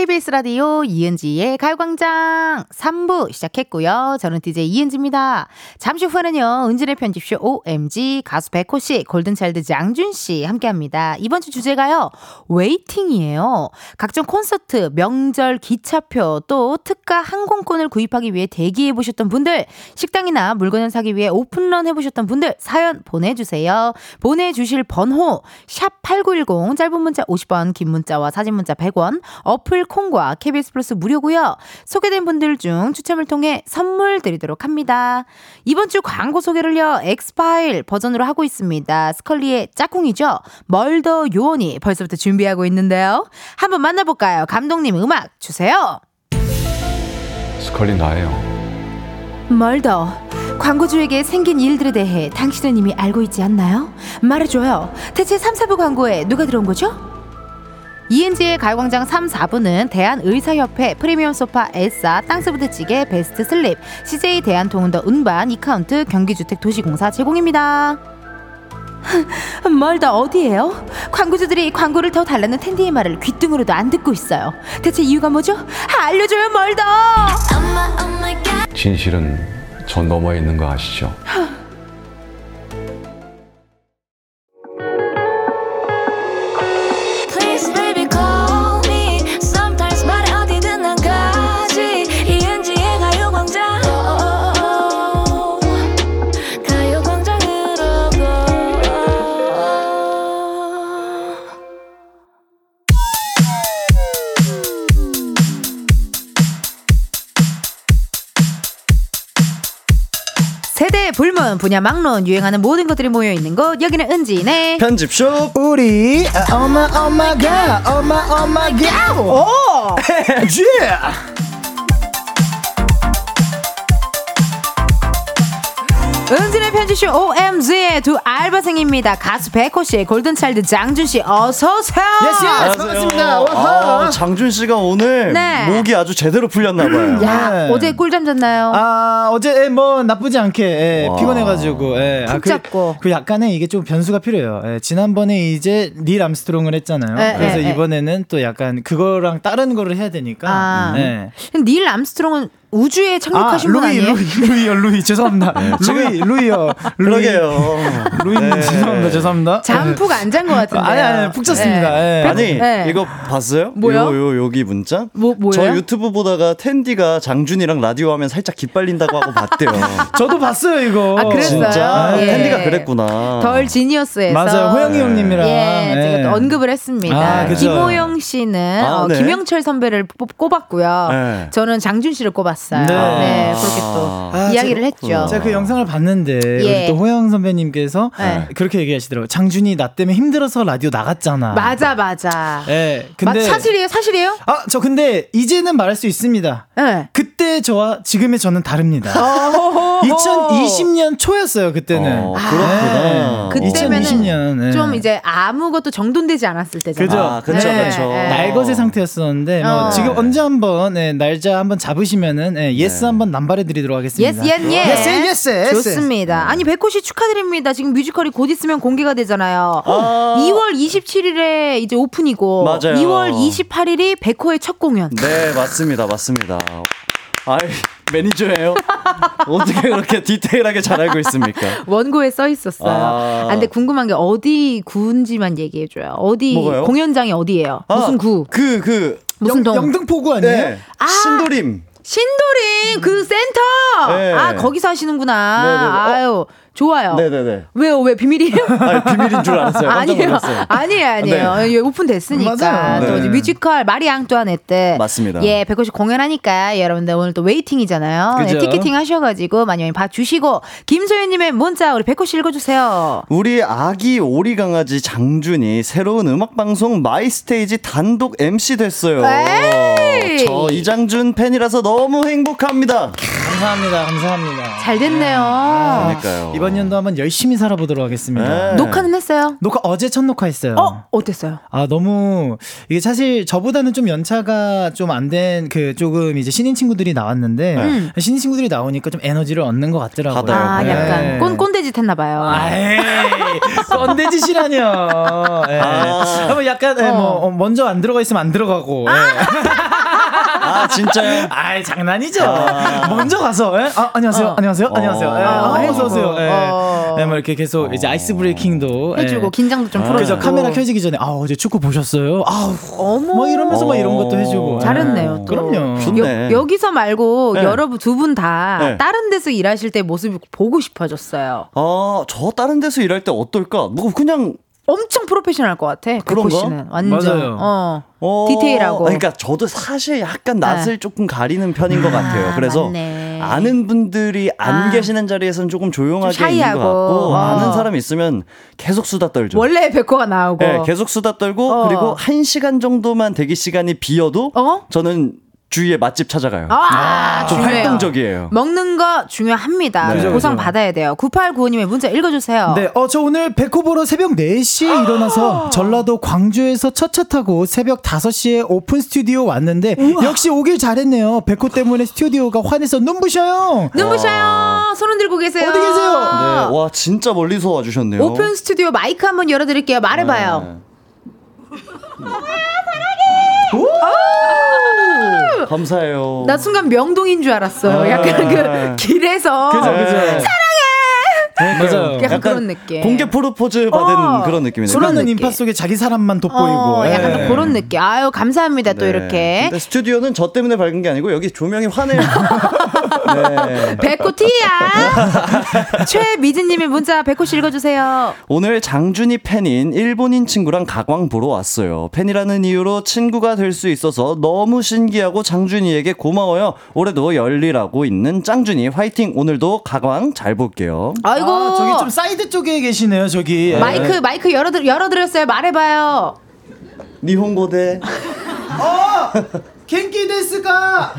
KBS 라디오 이은지의 가요광장 3부 시작했고요. 저는 DJ 이은지입니다. 잠시 후에는요. 은지네 편집숍 OMG 가수 백호 씨, 골든차일드 장준 씨 함께 합니다. 이번 주 주제가요. waiting이에요. 각종 콘서트, 명절, 기차표, 또 특가 항공권을 구입하기 위해 대기해 보셨던 분들, 식당이나 물건을 사기 위해 open run 해보셨던 분들 사연 보내주세요. 보내주실 번호 샵 #8910 짧은 문자 50원, 긴 문자와 사진 문자 100원, 어플 콩 콩과 KBS 플러스 무료고요. 소개된 분들 중 추첨을 통해 선물 드리도록 합니다. 이번 주 광고 소개를요. 엑스파일 버전으로 하고 있습니다. 스컬리의 짝꿍이죠. 멀더 요원이 벌써부터 준비하고 있는데요. 한번 만나볼까요? 감독님 음악 주세요. 스컬리 나예요. 멀더 광고주에게 생긴 일들에 대해 당신은 이미 알고 있지 않나요? 말해줘요. 대체 3, 4부 광고에 누가 들어온 거죠? 이은지의 가요광장 3, 4부는 대한의사협회 프리미엄 소파 엘사 땅스부대찌개 베스트 슬립 CJ 대한통운 더 운반 이카운트 경기주택도시공사 제공입니다. 멀더 어디예요? 광고주들이 광고를 더 달라는 텐디의 말을 귓등으로도 안 듣고 있어요. 대체 이유가 뭐죠? 알려줘요 멀더! 진실은 저 너머에 있는 거 아시죠? 불문 분야 막론 유행하는 모든 것들이 모여 있는 곳. 여기는 은지네. 편집숍 우리. 엄마 oh my god 엄마 엄마가. oh yeah. 은지네 편집숍 OMG의 두 알바생입니다 가수 백호 씨 골든차일드 장준 씨 어서 오세요 yes yes 반갑습니다 와하. 아, 장준 씨가 오늘 네. 목이 아주 제대로 풀렸나 봐요. 야 네. 어제 꿀잠 잤나요? 아 어제 예, 뭐 나쁘지 않게 예, 와. 피곤해가지고 예. 아, 푹 그, 자고. 그 약간의 이게 좀 변수가 필요해요. 예, 지난번에 이제 닐 암스트롱을 했잖아요. 예, 그래서 예, 예. 이번에는 또 약간 그거랑 다른 거를 해야 되니까. 아. 예. 닐 암스트롱은 우주에 아 착륙하신 분 루이 아니에요? 루이 루이요 루이 죄송합니다. 루이 루이요 루이 그러게요. 루이님 네. 죄송합니다 죄송합니다. 잠 푹 안 잔 것 같은데 아니, 아니, 푹 잤습니다. 예. 아니 네. 이거 봤어요? 뭐요? 요, 요 여기 문자? 뭐, 뭐예요? 저 유튜브 보다가 텐디가 장준이랑 라디오 하면 살짝 기빨린다고 하고 봤대요. 저도 봤어요 이거. 아, 그랬어요? 진짜 예. 텐디가 그랬구나. 덜 지니어스에서 맞아요 호영이 네. 형님이랑. 예, 제가 예. 또 언급을 했습니다. 아, 그죠. 김호영 씨는 아, 어, 네. 김영철 선배를 뽑, 꼽았고요. 네. 저는 장준 씨를 꼽았어요. 네. 네, 그렇게 또 아, 이야기를. 했죠. 제가 그 영상을 봤는데 예. 우리 또 호영 선배님께서 네. 그렇게 얘기하시더라고요. 장준이 나 때문에 힘들어서 라디오 나갔잖아. 맞아, 맞아. 예. 맞, 근데 사실이에요, 사실이에요? 아, 저 근데 이제는 말할 수 있습니다. 네. 그때 저와 지금의 저는 다릅니다. 어. 2020년 초였어요, 그때는. 어, 그렇구나. 그때면은 2020년. 예. 좀 이제 아무것도 정돈되지 않았을 때잖아요. 그죠? 아, 그쵸, 네, 그쵸. 네. 날것의 상태였었는데 뭐 어. 지금 언제 한번 예, 날짜 한번 잡으시면은 예, yes 네. 한번 남발해 드리도록 하겠습니다. yes, yes, yes. yes, yes, yes. 좋습니다. 아니, 백호 씨 축하드립니다. 지금 뮤지컬이 곧 있으면 공개가 되잖아요. 아. 2월 27일에 이제 오픈이고, 맞아요. 2월 28일이 백호의 첫 공연. 네, 맞습니다. 맞습니다. 아이, 매니저예요? 어떻게 그렇게 디테일하게 잘 알고 있습니까? 원고에 써 있었어요. 아. 아, 근데 궁금한 게 어디 구인지만 얘기해 줘요. 어디 뭐가요? 공연장이 어디예요? 무슨 구? 그, 그, 무슨 동? 영등포구 아니에요? 네. 아. 신도림. 신도림 그 센터. 네. 아 거기서 하시는구나. 네네네. 어? 아유 좋아요. 네네네. 왜요? 왜 비밀이에요? 아, 비밀인 줄 알았어요. 아니에요. 아니에요, 아니에요. 예, 오픈됐으니까. 맞아요. 또 네. 뮤지컬 마리 앙뚜아네트 때. 맞습니다. 예, 백호씨 공연하니까 여러분들 오늘 또 waiting이잖아요. 네, 그죠? 티켓팅 하셔가지고 많이 많이 봐주시고 김소연님의 문자 우리 백호씨 읽어주세요. 우리 아기 오리 강아지 장준이 새로운 음악 방송 마이스테이지 단독 MC 됐어요. 에이! 저 이장준 팬이라서 너무 행복합니다. 감사합니다. 감사합니다. 잘 됐네요. 그러니까요. 이번 연도 한번 열심히 살아보도록 하겠습니다. 네. 녹화는 했어요? 녹화 어제 첫 녹화했어요. 어 어땠어요? 아 너무 이게 사실 저보다는 좀 연차가 좀 안 된 그 조금 이제 신인 친구들이 나왔는데 음. 신인 친구들이 나오니까 좀 에너지를 얻는 것 같더라고요. 받아요. 아 네. 약간 꼰 꼰대짓 했나봐요. 아이 꼰대짓이라뇨. 예. 아. 뭐 약간 예, 뭐 어, 먼저 안 들어가 있으면 안 들어가고. 예. 아, 진짜요? 아이 장난이죠. 먼저 가서 예? 아, 안녕하세요. 어. 안녕하세요. 어. 안녕하세요. 예. 어, 아, 해주고. 어서 오세요. 예. 어. 예, 뭐 이렇게 계속 이제 아이스 브레이킹도 예. 해주고 긴장도 좀 아. 풀어주고. 그래서 카메라 켜지기 전에 아 어제 축구 보셨어요? 아 어머. 뭐 이러면서 막 이런 것도 해주고 잘했네요. 또. 그럼요. 좋네. 여, 기서 말고 네. 여러분 두 분다 네. 다른 데서 일하실 때 모습이 보고 싶어졌어요. 아, 저 다른 데서 일할 때 어떨까? 뭐 그냥 엄청 프로페셔널 것 같아. 백호 그런가? 씨는 완전 맞아요. 어. 어, 디테일하고. 그러니까 저도 사실 약간 낯을 조금 가리는 편인 것 같아요. 그래서 맞네. 아는 분들이 안 아. 계시는 자리에서는 조금 조용하게 좀 있는 것. 같고 어. 아는 사람 있으면 계속 수다 떨죠. 원래 백호가 나오고. 네, 계속 수다 떨고 어. 그리고 한 시간 정도만 대기 시간이 비어도 어? 저는 주위에 맛집 찾아가요. 아, 좀 중요해요. 활동적이에요. 먹는 거 중요합니다. 네. 보상 그죠. 받아야 돼요. 9895님의 문자 읽어주세요. 네, 어, 저 오늘 백호 보러 새벽 4시에 일어나서 전라도 광주에서 첫차 타고 새벽 5시에 오픈 스튜디오 왔는데 역시 오길 잘했네요. 백호 때문에 스튜디오가 환해서 눈부셔요. 눈부셔요. 손 흔들고 계세요. 어디 계세요? 네, 와 진짜 멀리서 와주셨네요. 오픈 스튜디오 마이크 한번 열어드릴게요. 말해봐요. 네. 감사해요. 나 순간 명동인 줄 알았어요. 아. 약간 그 길에서 그죠, 그죠. 맞아요. 약간 그런 느낌. 공개 프로포즈 받은 어. 그런 느낌이네요. 느낌. 인파 속에 자기 사람만 돋보이고. 어, 약간 예. 또 그런 느낌. 아유 감사합니다. 또 네. 이렇게 근데 스튜디오는 저 때문에 밝은 게 아니고 여기 조명이 환해요. 네. 백호 티야. 최미진님의 문자 백호 씨 읽어주세요. 오늘 장준이 팬인 일본인 친구랑 가광 보러 왔어요. 팬이라는 이유로 친구가 될 수 있어서 너무 신기하고 장준이에게 고마워요. 올해도 열일하고 있는 짱준이 화이팅. 오늘도 가광 잘 볼게요. 아이고 아, 저기 좀 사이드 쪽에 계시네요, 저기. 마이크 마이크 열어드 열어드렸어요. 말해봐요. 니혼고대. 元気 ですか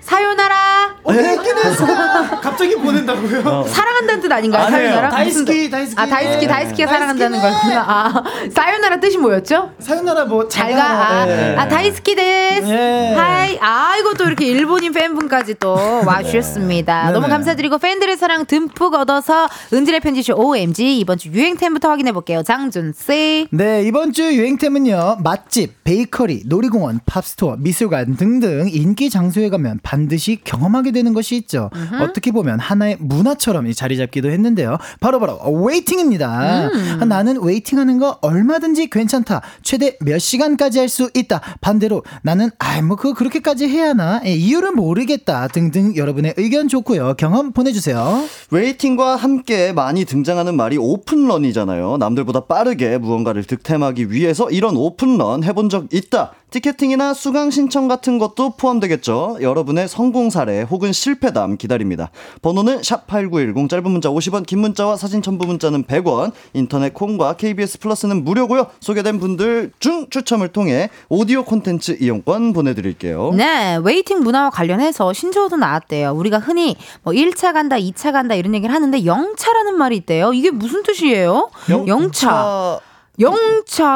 さようなら. 어, 元気ですか 갑자기 보낸다고요? 사랑한다는 뜻 아닌가요? 아니에요. 사요나라? 다이스키? 다이스키. 아 다이스키 네. 다이스키가 사랑한다는. 거구나. 아 さよなら 뜻이 뭐였죠? さよなら 뭐 잘가. 아, 네. 아 大好きです. 예. はい. 아이고 또 이렇게 일본인 팬분까지 또 와주셨습니다. 네. 너무. 감사드리고 팬들의 사랑 듬뿍 얻어서 은지네 편집숍 OMG 이번 주 유행템부터 확인해 볼게요. 장준 씨. 네, 이번 주 유행템은요. 맛집, 베이커리, 놀이공원, 팝업 스토어, 미술관 등등 인기 장소에 가면 반드시 경험하게 되는 것이 있죠. 어떻게 보면 하나의 문화처럼 자리 잡기도 했는데요. 바로바로 웨이팅입니다. 음. 아, 나는 웨이팅하는 거 얼마든지 괜찮다. 최대 몇 시간까지 할 수 있다. 반대로 나는 아이 뭐 그거 그렇게까지 해야 하나? 예, 이유를 모르겠다. 등등 여러분의 의견 좋고요. 경험 보내주세요. 웨이팅과 함께 많이 등장하는 말이 오픈런이잖아요. 남들보다 빠르게 무언가를 득템하기 위해서 이런 오픈런 해본 적 있다. 티켓팅이나 수강 신청 같은 것도 포함되겠죠. 여러분의 성공 사례 혹은 실패담 기다립니다. 번호는 샵 8910 짧은 문자 50원, 긴 문자와 사진 첨부 문자는 100원. 인터넷 콩과 KBS 플러스는 무료고요. 소개된 분들 중 추첨을 통해 오디오 콘텐츠 이용권 보내 드릴게요. 네, 웨이팅 문화와 관련해서 신조어도 나왔대요. 우리가 흔히 뭐 1차 간다, 2차 간다 이런 얘기를 하는데 영차라는 말이 있대요. 이게 무슨 뜻이에요? 영차. 영차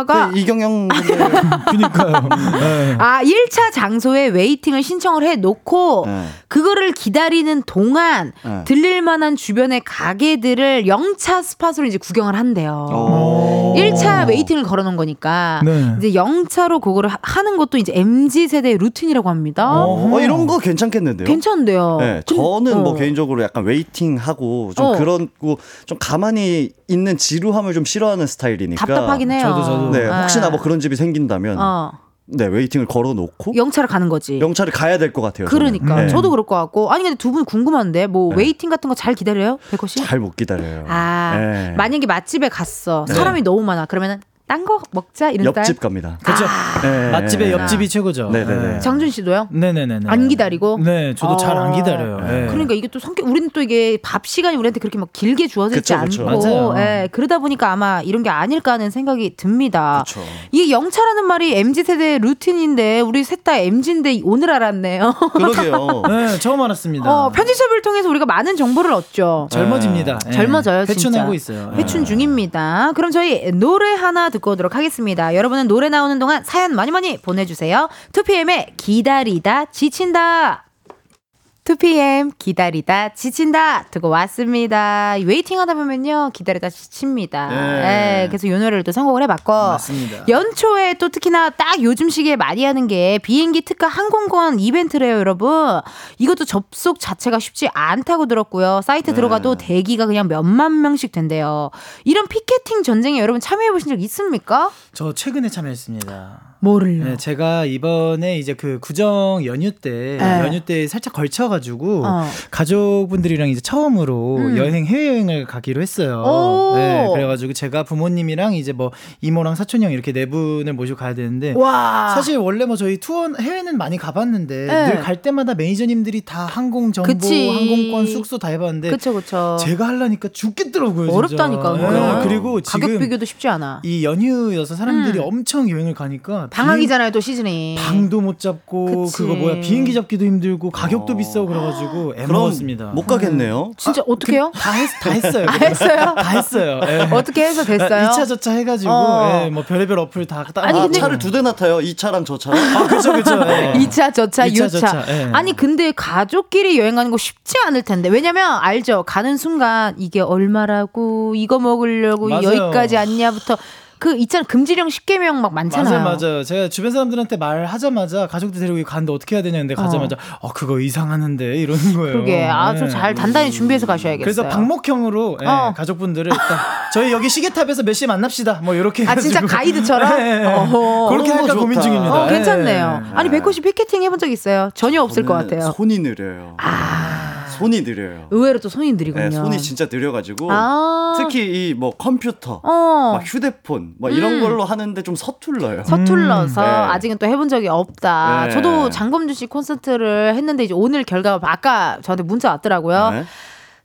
가 네, 이경영 그니까요. 네. 아, 1차 장소에 웨이팅을 신청을 해 놓고 네. 그거를 기다리는 동안 네. 들릴 만한 주변의 가게들을 영차 spot으로 이제 구경을 한대요. 어. 1차 웨이팅을 걸어 놓은 거니까 네. 이제 영차로 그거를 하- 하는 것도 이제 MZ 세대의 루틴이라고 합니다. 어, 이런 거 괜찮겠는데요? 괜찮은데요. 네, 근- 저는 뭐 어. 개인적으로 약간 웨이팅하고 좀 어. 그런 거좀 가만히 있는 지루함을 좀 싫어하는 스타일이니까. 답답하긴 해요. 저도, 저도. 네, 혹시나 네. 뭐 그런 집이 생긴다면 어. 네 웨이팅을 걸어놓고 영차를 가는 거지. 영차를 가야 될 것 같아요. 그러니까 네. 저도 그럴 것 같고 아니 근데 두 분 궁금한데 뭐 네. 웨이팅 같은 거 잘 기다려요, 백호 씨? 잘 못 기다려요. 아 네. 만약에 맛집에 갔어 네. 사람이 너무 많아 그러면은 딴 거 먹자 이런 딸. 옆집 갑니다. 그죠? 네. 맛집의 옆집이 최고죠. 네네네. 장준 씨도요? 네네네. 안 기다리고? 네, 저도 잘안 어. 기다려요. 네. 그러니까 이게 또 성격 우리는 또 이게 밥 시간이 우리한테 그렇게 막 길게 주어지지 그쵸, 그쵸. 않고 맞아요. 예, 그러다 보니까 아마 이런 게 아닐까 하는 생각이 듭니다. 그렇죠. 이게 영차라는 말이 MZ 세대의 루틴인데 우리 셋 다 MZ인데 오늘 알았네요. 그러게요. 네, 처음 알았습니다. 어, 편집샵을 통해서 우리가 많은 정보를 얻죠. 젊어집니다. 예. 젊어져요, 진짜. 회춘하고 있어요. 회춘 중입니다. 그럼 저희 노래 하나 듣고 오도록 하겠습니다. 여러분은 노래 나오는 동안 사연 많이 많이 보내주세요. 2PM의 기다리다 지친다. 2PM 기다리다 지친다 듣고 왔습니다. 웨이팅 하다 보면요 기다리다 지칩니다. 네. 예, 그래서 이 노래를 또 선곡을 해봤고 맞습니다. 연초에 또 특히나 딱 요즘 시기에 많이 하는 게 비행기 특가 항공권 이벤트래요, 여러분. 이것도 접속 자체가 쉽지 않다고 들었고요. 사이트 들어가도 대기가 그냥 몇만 명씩 된대요. 이런 피켓팅 전쟁에 여러분 참여해 보신 적 있습니까? 저 최근에 참여했습니다. 뭐를요? 네, 제가 이번에 이제 그 구정 연휴 때 네. 연휴 때 살짝 걸쳐 가지고 어. 가족분들이랑 이제 처음으로 음. 여행 해외 여행을 가기로 했어요. 오. 네, 그래 가지고 제가 부모님이랑 이제 뭐 이모랑 사촌 형 이렇게 네 분을 모시고 가야 되는데 와. 사실 원래 뭐 저희 투어 해외는 많이 가 봤는데 네. 늘 갈 때마다 매니저님들이 다 항공 정보, 그치. 항공권, 숙소 다 해봤는데 그쵸 그쵸. 제가 하려니까 죽겠더라고요. 어렵다니까. 네. 그리고 가격 지금 비교도 쉽지 않아. 이 연휴여서 사람들이 음. 엄청 여행을 가니까 방학이잖아요 또 시즌이. 방도 못 잡고 그치. 그거 뭐야 비행기 잡기도 힘들고 가격도 어. 비싸고 그래가지고 애먹었습니다. 못 가겠네요. 진짜 어떻게요? 다, 했, 다 했어요. 아, 했어요? 다 했어요. 예. 어떻게 해서 됐어요? 2차 저차 해가지고 어. 예, 뭐 별의별 어플 다 따. 아니, 아, 근데- 차를 두 대나 타요. 이 차랑 저 차랑. 아 그죠 그죠. 예. 2차, 저차, 이차, 6차. 저차, 예. 아니, 근데 가족끼리 여행하는 거 쉽지 않을 텐데. 왜냐면, 알죠? 가는 순간, 이게 얼마라고, 이거 먹으려고, 맞아요. 여기까지 왔냐부터. 그, 있잖아. 금지령 10개명 막 많잖아요. 맞아요, 맞아요. 제가 주변 사람들한테 말하자마자 가족들 데리고 가는데 어떻게 해야 되냐는데 가자마자 어, 그거 이상하는데 이러는 거예요. 그러게. 아주 네. 잘 단단히 준비해서 가셔야겠어요. 그래서 방목형으로 예, 어. 가족분들을 딱 저희 여기 시계탑에서 몇 시에 만납시다. 뭐 이렇게 아, 진짜. 가이드처럼? 예, 예. 어허. 그렇게 할까 좋다. 고민 중입니다. 어, 괜찮네요. 예. 아니, 백호 씨 피켓팅 해본 적 있어요? 전혀 없을 것 같아요. 손이 느려요. 손이 느려요. 의외로 또 손이 느리군요. 네, 손이 진짜 느려가지고 아. 특히 이 뭐 컴퓨터, 어. 막 휴대폰, 뭐 이런 음. 걸로 하는데 좀 서툴러요. 서툴러서 음, 네. 아직은 또 해본 적이 없다. 네. 저도 장범준 씨 콘서트를 했는데 이제 오늘 결과가 아까 저한테 문자 왔더라고요.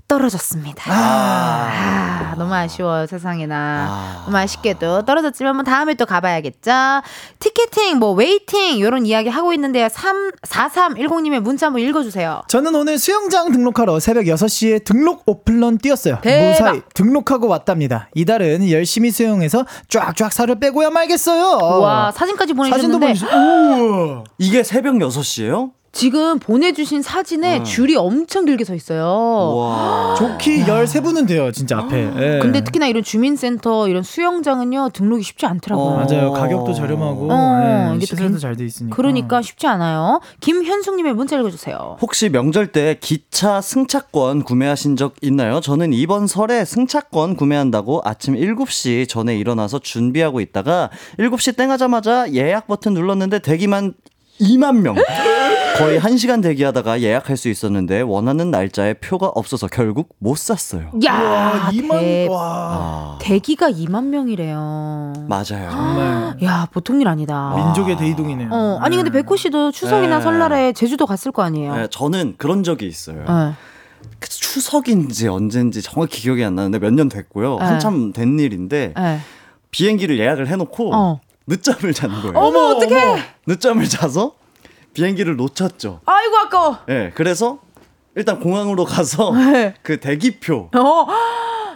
네. 떨어졌습니다. 아, 너무 아쉬워요 세상에나. 아. 너무 아쉽게도 떨어졌지만 뭐 다음에 또 가봐야겠죠. 티켓팅, 뭐 웨이팅 이런 이야기 하고 있는데요. 3 4310님의 문자 한번 읽어주세요. 저는 오늘 수영장 등록하러 새벽 6시에 등록 오픈런 뛰었어요. 대박. 무사히 등록하고 왔답니다. 이달은 열심히 수영해서 쫙쫙 살을 빼고야 말겠어요. 와 사진까지 사진도 보내주셨는데 보내주세요. 우와. 이게 새벽 6시예요? 지금 보내주신 사진에 어. 줄이 엄청 길게 서 있어요. 와. 좋기 13분은 돼요, 진짜 앞에. 예. 근데 특히나 이런 주민센터 이런 수영장은요 등록이 쉽지 않더라고요. 어. 맞아요. 가격도 저렴하고 어, 예, 이게 또 시설도 괜- 잘돼 있으니까. 그러니까 쉽지 않아요. 김현숙님의 문자 읽어주세요. 혹시 명절 때 기차 승차권 구매하신 적 있나요? 저는 이번 설에 승차권 구매한다고 아침 7시 전에 일어나서 준비하고 있다가 7시 땡 하자마자 예약 버튼 눌렀는데 대기만 2만 명. 거의 1시간 대기하다가 예약할 수 있었는데 원하는 날짜에 표가 없어서 결국 못 샀어요. 야, 와, 2만 대, 와. 아, 대기가 2만 명이래요. 맞아요. 정말 야, 보통 일 아니다. 민족의 대이동이네요. 어, 아니 근데 백호 씨도 추석이나 네. 설날에 제주도 갔을 거 아니에요. 네, 저는 그런 적이 있어요. 네. 그 추석인지 언젠지 정확히 기억이 안 나는데 몇 년 됐고요. 네. 한참 된 일인데 네. 비행기를 예약을 해 놓고 어. 늦잠을 자는 거예요. 어머, 어떡해. 늦잠을 자서 비행기를 놓쳤죠. 아이고 아까워. 예, 그래서 일단 공항으로 가서 네. 그 대기표, 어.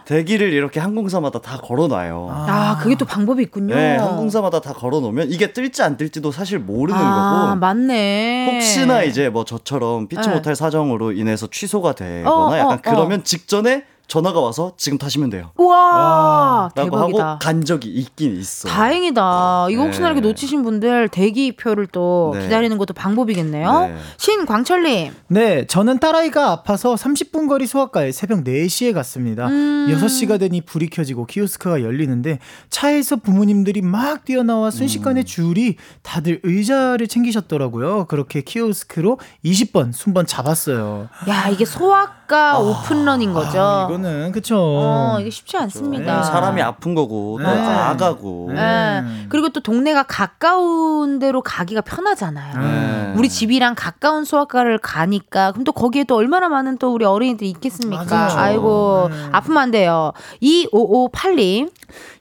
대기를 이렇게 항공사마다 다 걸어놔요. 아, 그게 또 방법이 있군요. 네, 항공사마다 다 걸어놓으면 이게 뜰지 안 뜰지도 사실 모르는 아, 거고. 맞네. 혹시나 이제 뭐 저처럼 피치 네. 못할 사정으로 인해서 취소가 되거나 어, 어, 약간 어. 그러면 직전에 전화가 와서 지금 타시면 돼요. 우와, 라고 대박이다. 하고 간 적이 있긴 있어. 다행이다. 이거 혹시나 네. 이렇게 놓치신 분들 대기표를 또 네. 기다리는 것도 방법이겠네요. 네. 신광철님. 네, 저는 딸아이가 아파서 30분 거리 소아과에 새벽 4시에 갔습니다. 음. 6시가 되니 불이 켜지고 키오스크가 열리는데 차에서 부모님들이 막 뛰어나와 순식간에 줄이 다들 의자를 챙기셨더라고요. 그렇게 키오스크로 20번 순번 잡았어요. 야, 이게 소아 과 오픈런인 거죠. 아, 이거는 그쵸. 어, 이게 쉽지 않습니다. 네, 사람이 아픈 거고 또 네. 아가고. 네. 예. 그리고 또 동네가 가까운 데로 가기가 편하잖아요. 네. 우리 집이랑 가까운 소아과를 가니까 그럼 또 거기에 또 얼마나 많은 또 우리 어린이들이 있겠습니까? 맞아요. 아이고 네. 아프면 안 돼요. 2558님.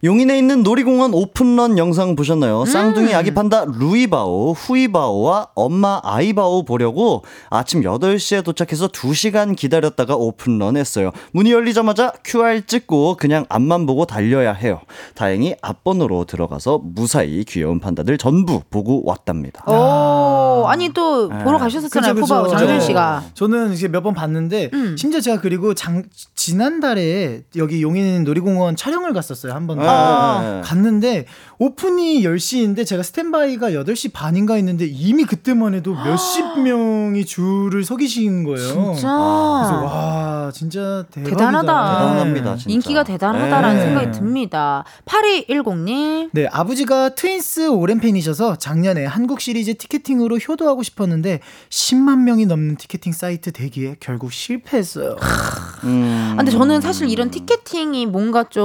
용인에 있는 놀이공원 오픈런 영상 보셨나요? 음. 쌍둥이 아기 판다 루이바오, 후이바오와 엄마 아이바오 보려고 아침 8시에 도착해서 2시간 기다렸다 가 오픈런 했어요. 문이 열리자마자 QR 찍고 그냥 앞만 보고 달려야 해요. 다행히 앞번호로 들어가서 무사히 귀여운 판다들 전부 보고 왔답니다. 오, 아니 또 네. 보러 가셨었잖아요. 그죠, 그죠. 포바오 장준 네. 씨가. 저는 이제 몇 번 봤는데 음. 심지어 제가 그리고 장, 지난달에 여기 용인 놀이공원 촬영을 갔었어요 한번 더. 네. 갔는데 오픈이 10시인데 제가 스탠바이가 8시 반인가 했는데 이미 그때만 해도 몇십 명이 줄을 서 계신 거예요. 진짜. 그래서 와 진짜 대박이다. 대단하다. 대단합니다, 진짜. 인기가 대단하다라는 네. 생각이 듭니다. 8210님. 네, 아버지가 트윈스 오랜 팬이셔서 작년에 한국 시리즈 티켓팅으로 효도하고 싶었는데 10만 명이 넘는 티켓팅 사이트 대기에 결국 실패했어요. 음. 아, 근데 저는 사실 이런 티켓팅이 뭔가 좀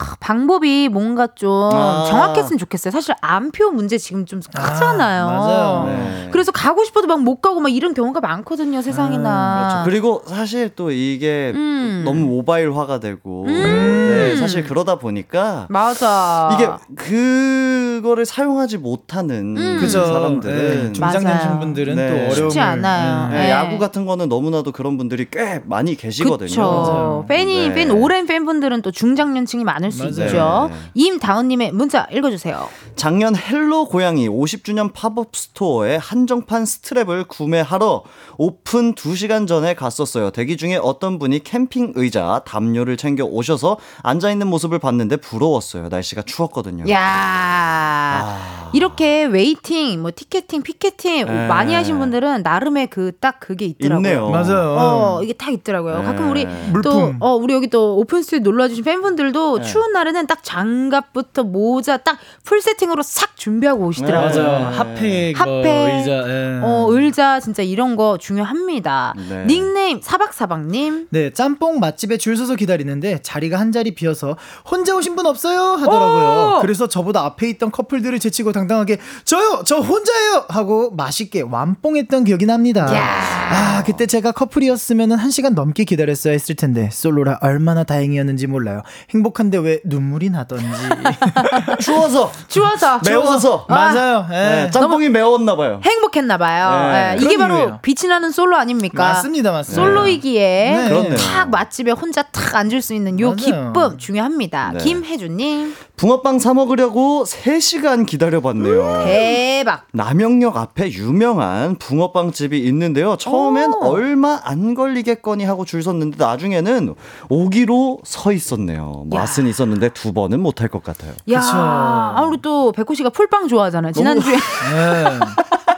아, 방법이 뭔가 좀 아. 정확했으면 좋겠어요. 사실 안표 문제 지금 좀 크잖아요. 아, 맞아요. 네. 그래서 가고 싶어도 막 못 가고 막 이런 경우가 많거든요, 세상에나. 그렇죠. 그리고 사실 또 이게 음. 너무 모바일화가 되고 음. 네, 사실 그러다 보니까 맞아. 이게 그거를 사용하지 못하는 음. 그죠. 사람들은 네, 중장년층 분들은 네. 또 어려움을 쉽지 않아요. 네. 네, 네. 야구 같은 거는 너무나도 그런 분들이 꽤 많이 계시거든요. 팬이 네. 팬 오랜 팬분들은 또 중장년층이 많을 수 맞아요. 있죠. 네. 임다운님의 문자 읽어 주세요. 작년 Hello 고양이 50주년 팝업 스토어에 한정판 스트랩을 구매하러 오픈 2시간 전에 갔었어요. 대기 중에 어떤 분이 캠핑 의자, 담요를 챙겨 오셔서 앉아 있는 모습을 봤는데 부러웠어요. 날씨가 추웠거든요. 야 아. 이렇게 웨이팅, 뭐 티켓팅, 피켓팅 네. 많이 하신 분들은 나름의 그 딱 그게 있더라고요. 있네요. 맞아요. 어, 이게 딱 있더라고요. 네. 가끔 우리 물품. 또, 어, 우리 여기 또 오픈 스튜디오 놀러 와주신 팬분들도 네. 추운 날에는 딱 장갑부터 모자 딱 풀 세팅으로 싹 준비하고 오시더라고요. 네. 맞아요. 핫팩, 뭐 핫팩, 의자. 예. 어, 의자 진짜 이런 거 중요합니다. 네. 닉네임 사박사박님. 네, 짬뽕 맛집에 줄 서서 기다리는데 자리가 한 자리 비어서 혼자 오신 분 없어요 하더라고요. 오! 그래서 저보다 앞에 있던 커플들을 제치고 당당하게 저요, 저 혼자예요 하고 맛있게 완뽕했던 기억이 납니다. 아, 그때 제가 커플이었으면 한 시간 넘게 기다렸어야 했을 텐데 솔로라 얼마나 다행이었는지 몰라요. 행복한데 왜 눈물이 나던지. 추워서, 추워서 매워서. 맞아요. 예. 네, 짬뽕이 매웠나 봐요. 행복했나 봐요. 네. 예, 이게 바로 이유예요. 빛이 나는 솔로 아닙니까? 맞습니다, 맞습니다. 솔로이기에 네. 탁 맛집에 혼자 탁 앉을 수 있는 요 맞아요. 기쁨 중요합니다. 네. 김혜주님 붕어빵 사 먹으려고 3시간 기다려봤네요. 대박. 남영역 앞에 유명한 붕어빵 집이 있는데요. 처음엔 오. 얼마 안 걸리겠거니 하고 줄 섰는데 나중에는 오기로 서 있었네요. 맛은 있었는데 두 번은 못할 것 같아요. 야, 그쵸. 아 우리 또 백호 씨가 풀빵 좋아하잖아요. 지난주에 예.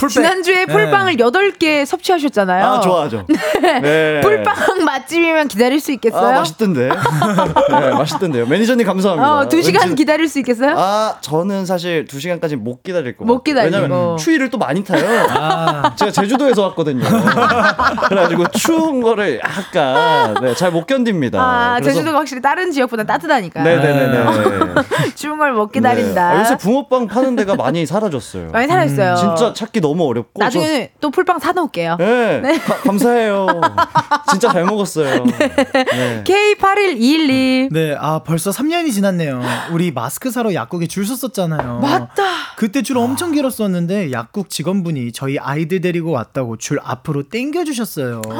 풀백. 지난주에 풀빵을 여덟 개 섭취하셨잖아요. 아 좋아하죠. 네. 풀빵 맛집이면 기다릴 수 있겠어요? 아 맛있던데. 네, 맛있던데요. 매니저님 감사합니다. 어, 두 시간 왠지- 기다릴 수 있겠어요? 아 저는 사실 두 시간까지 못 기다릴 것 못. 기다리고. 왜냐면 추위를 또 많이 타요. 아, 제가 제주도에서 왔거든요. 그래가지고 추운 거를 약간 네, 잘 못 견딥니다. 아, 그래서- 제주도가 확실히 다른 지역보다 따뜻하니까. 네네네네. 추운 걸 못 기다린다. 네. 아, 요새 붕어빵 파는 데가 많이 사라졌어요. 많이 살아있어요. 진짜 찾기 너무 어렵고. 나중에 또 풀빵 사놓을게요. 저, 네, 가- 감사해요. 진짜 잘 먹었어요. 네. K8121님. 네, 아 벌써 3년이 지났네요. 우리 마스크 사러 약국에 줄 섰었잖아요. 맞다. 그때 줄 엄청 길었었는데 약국 직원분이 저희 아이들 데리고 왔다고 줄 앞으로 땡겨 주셨어요.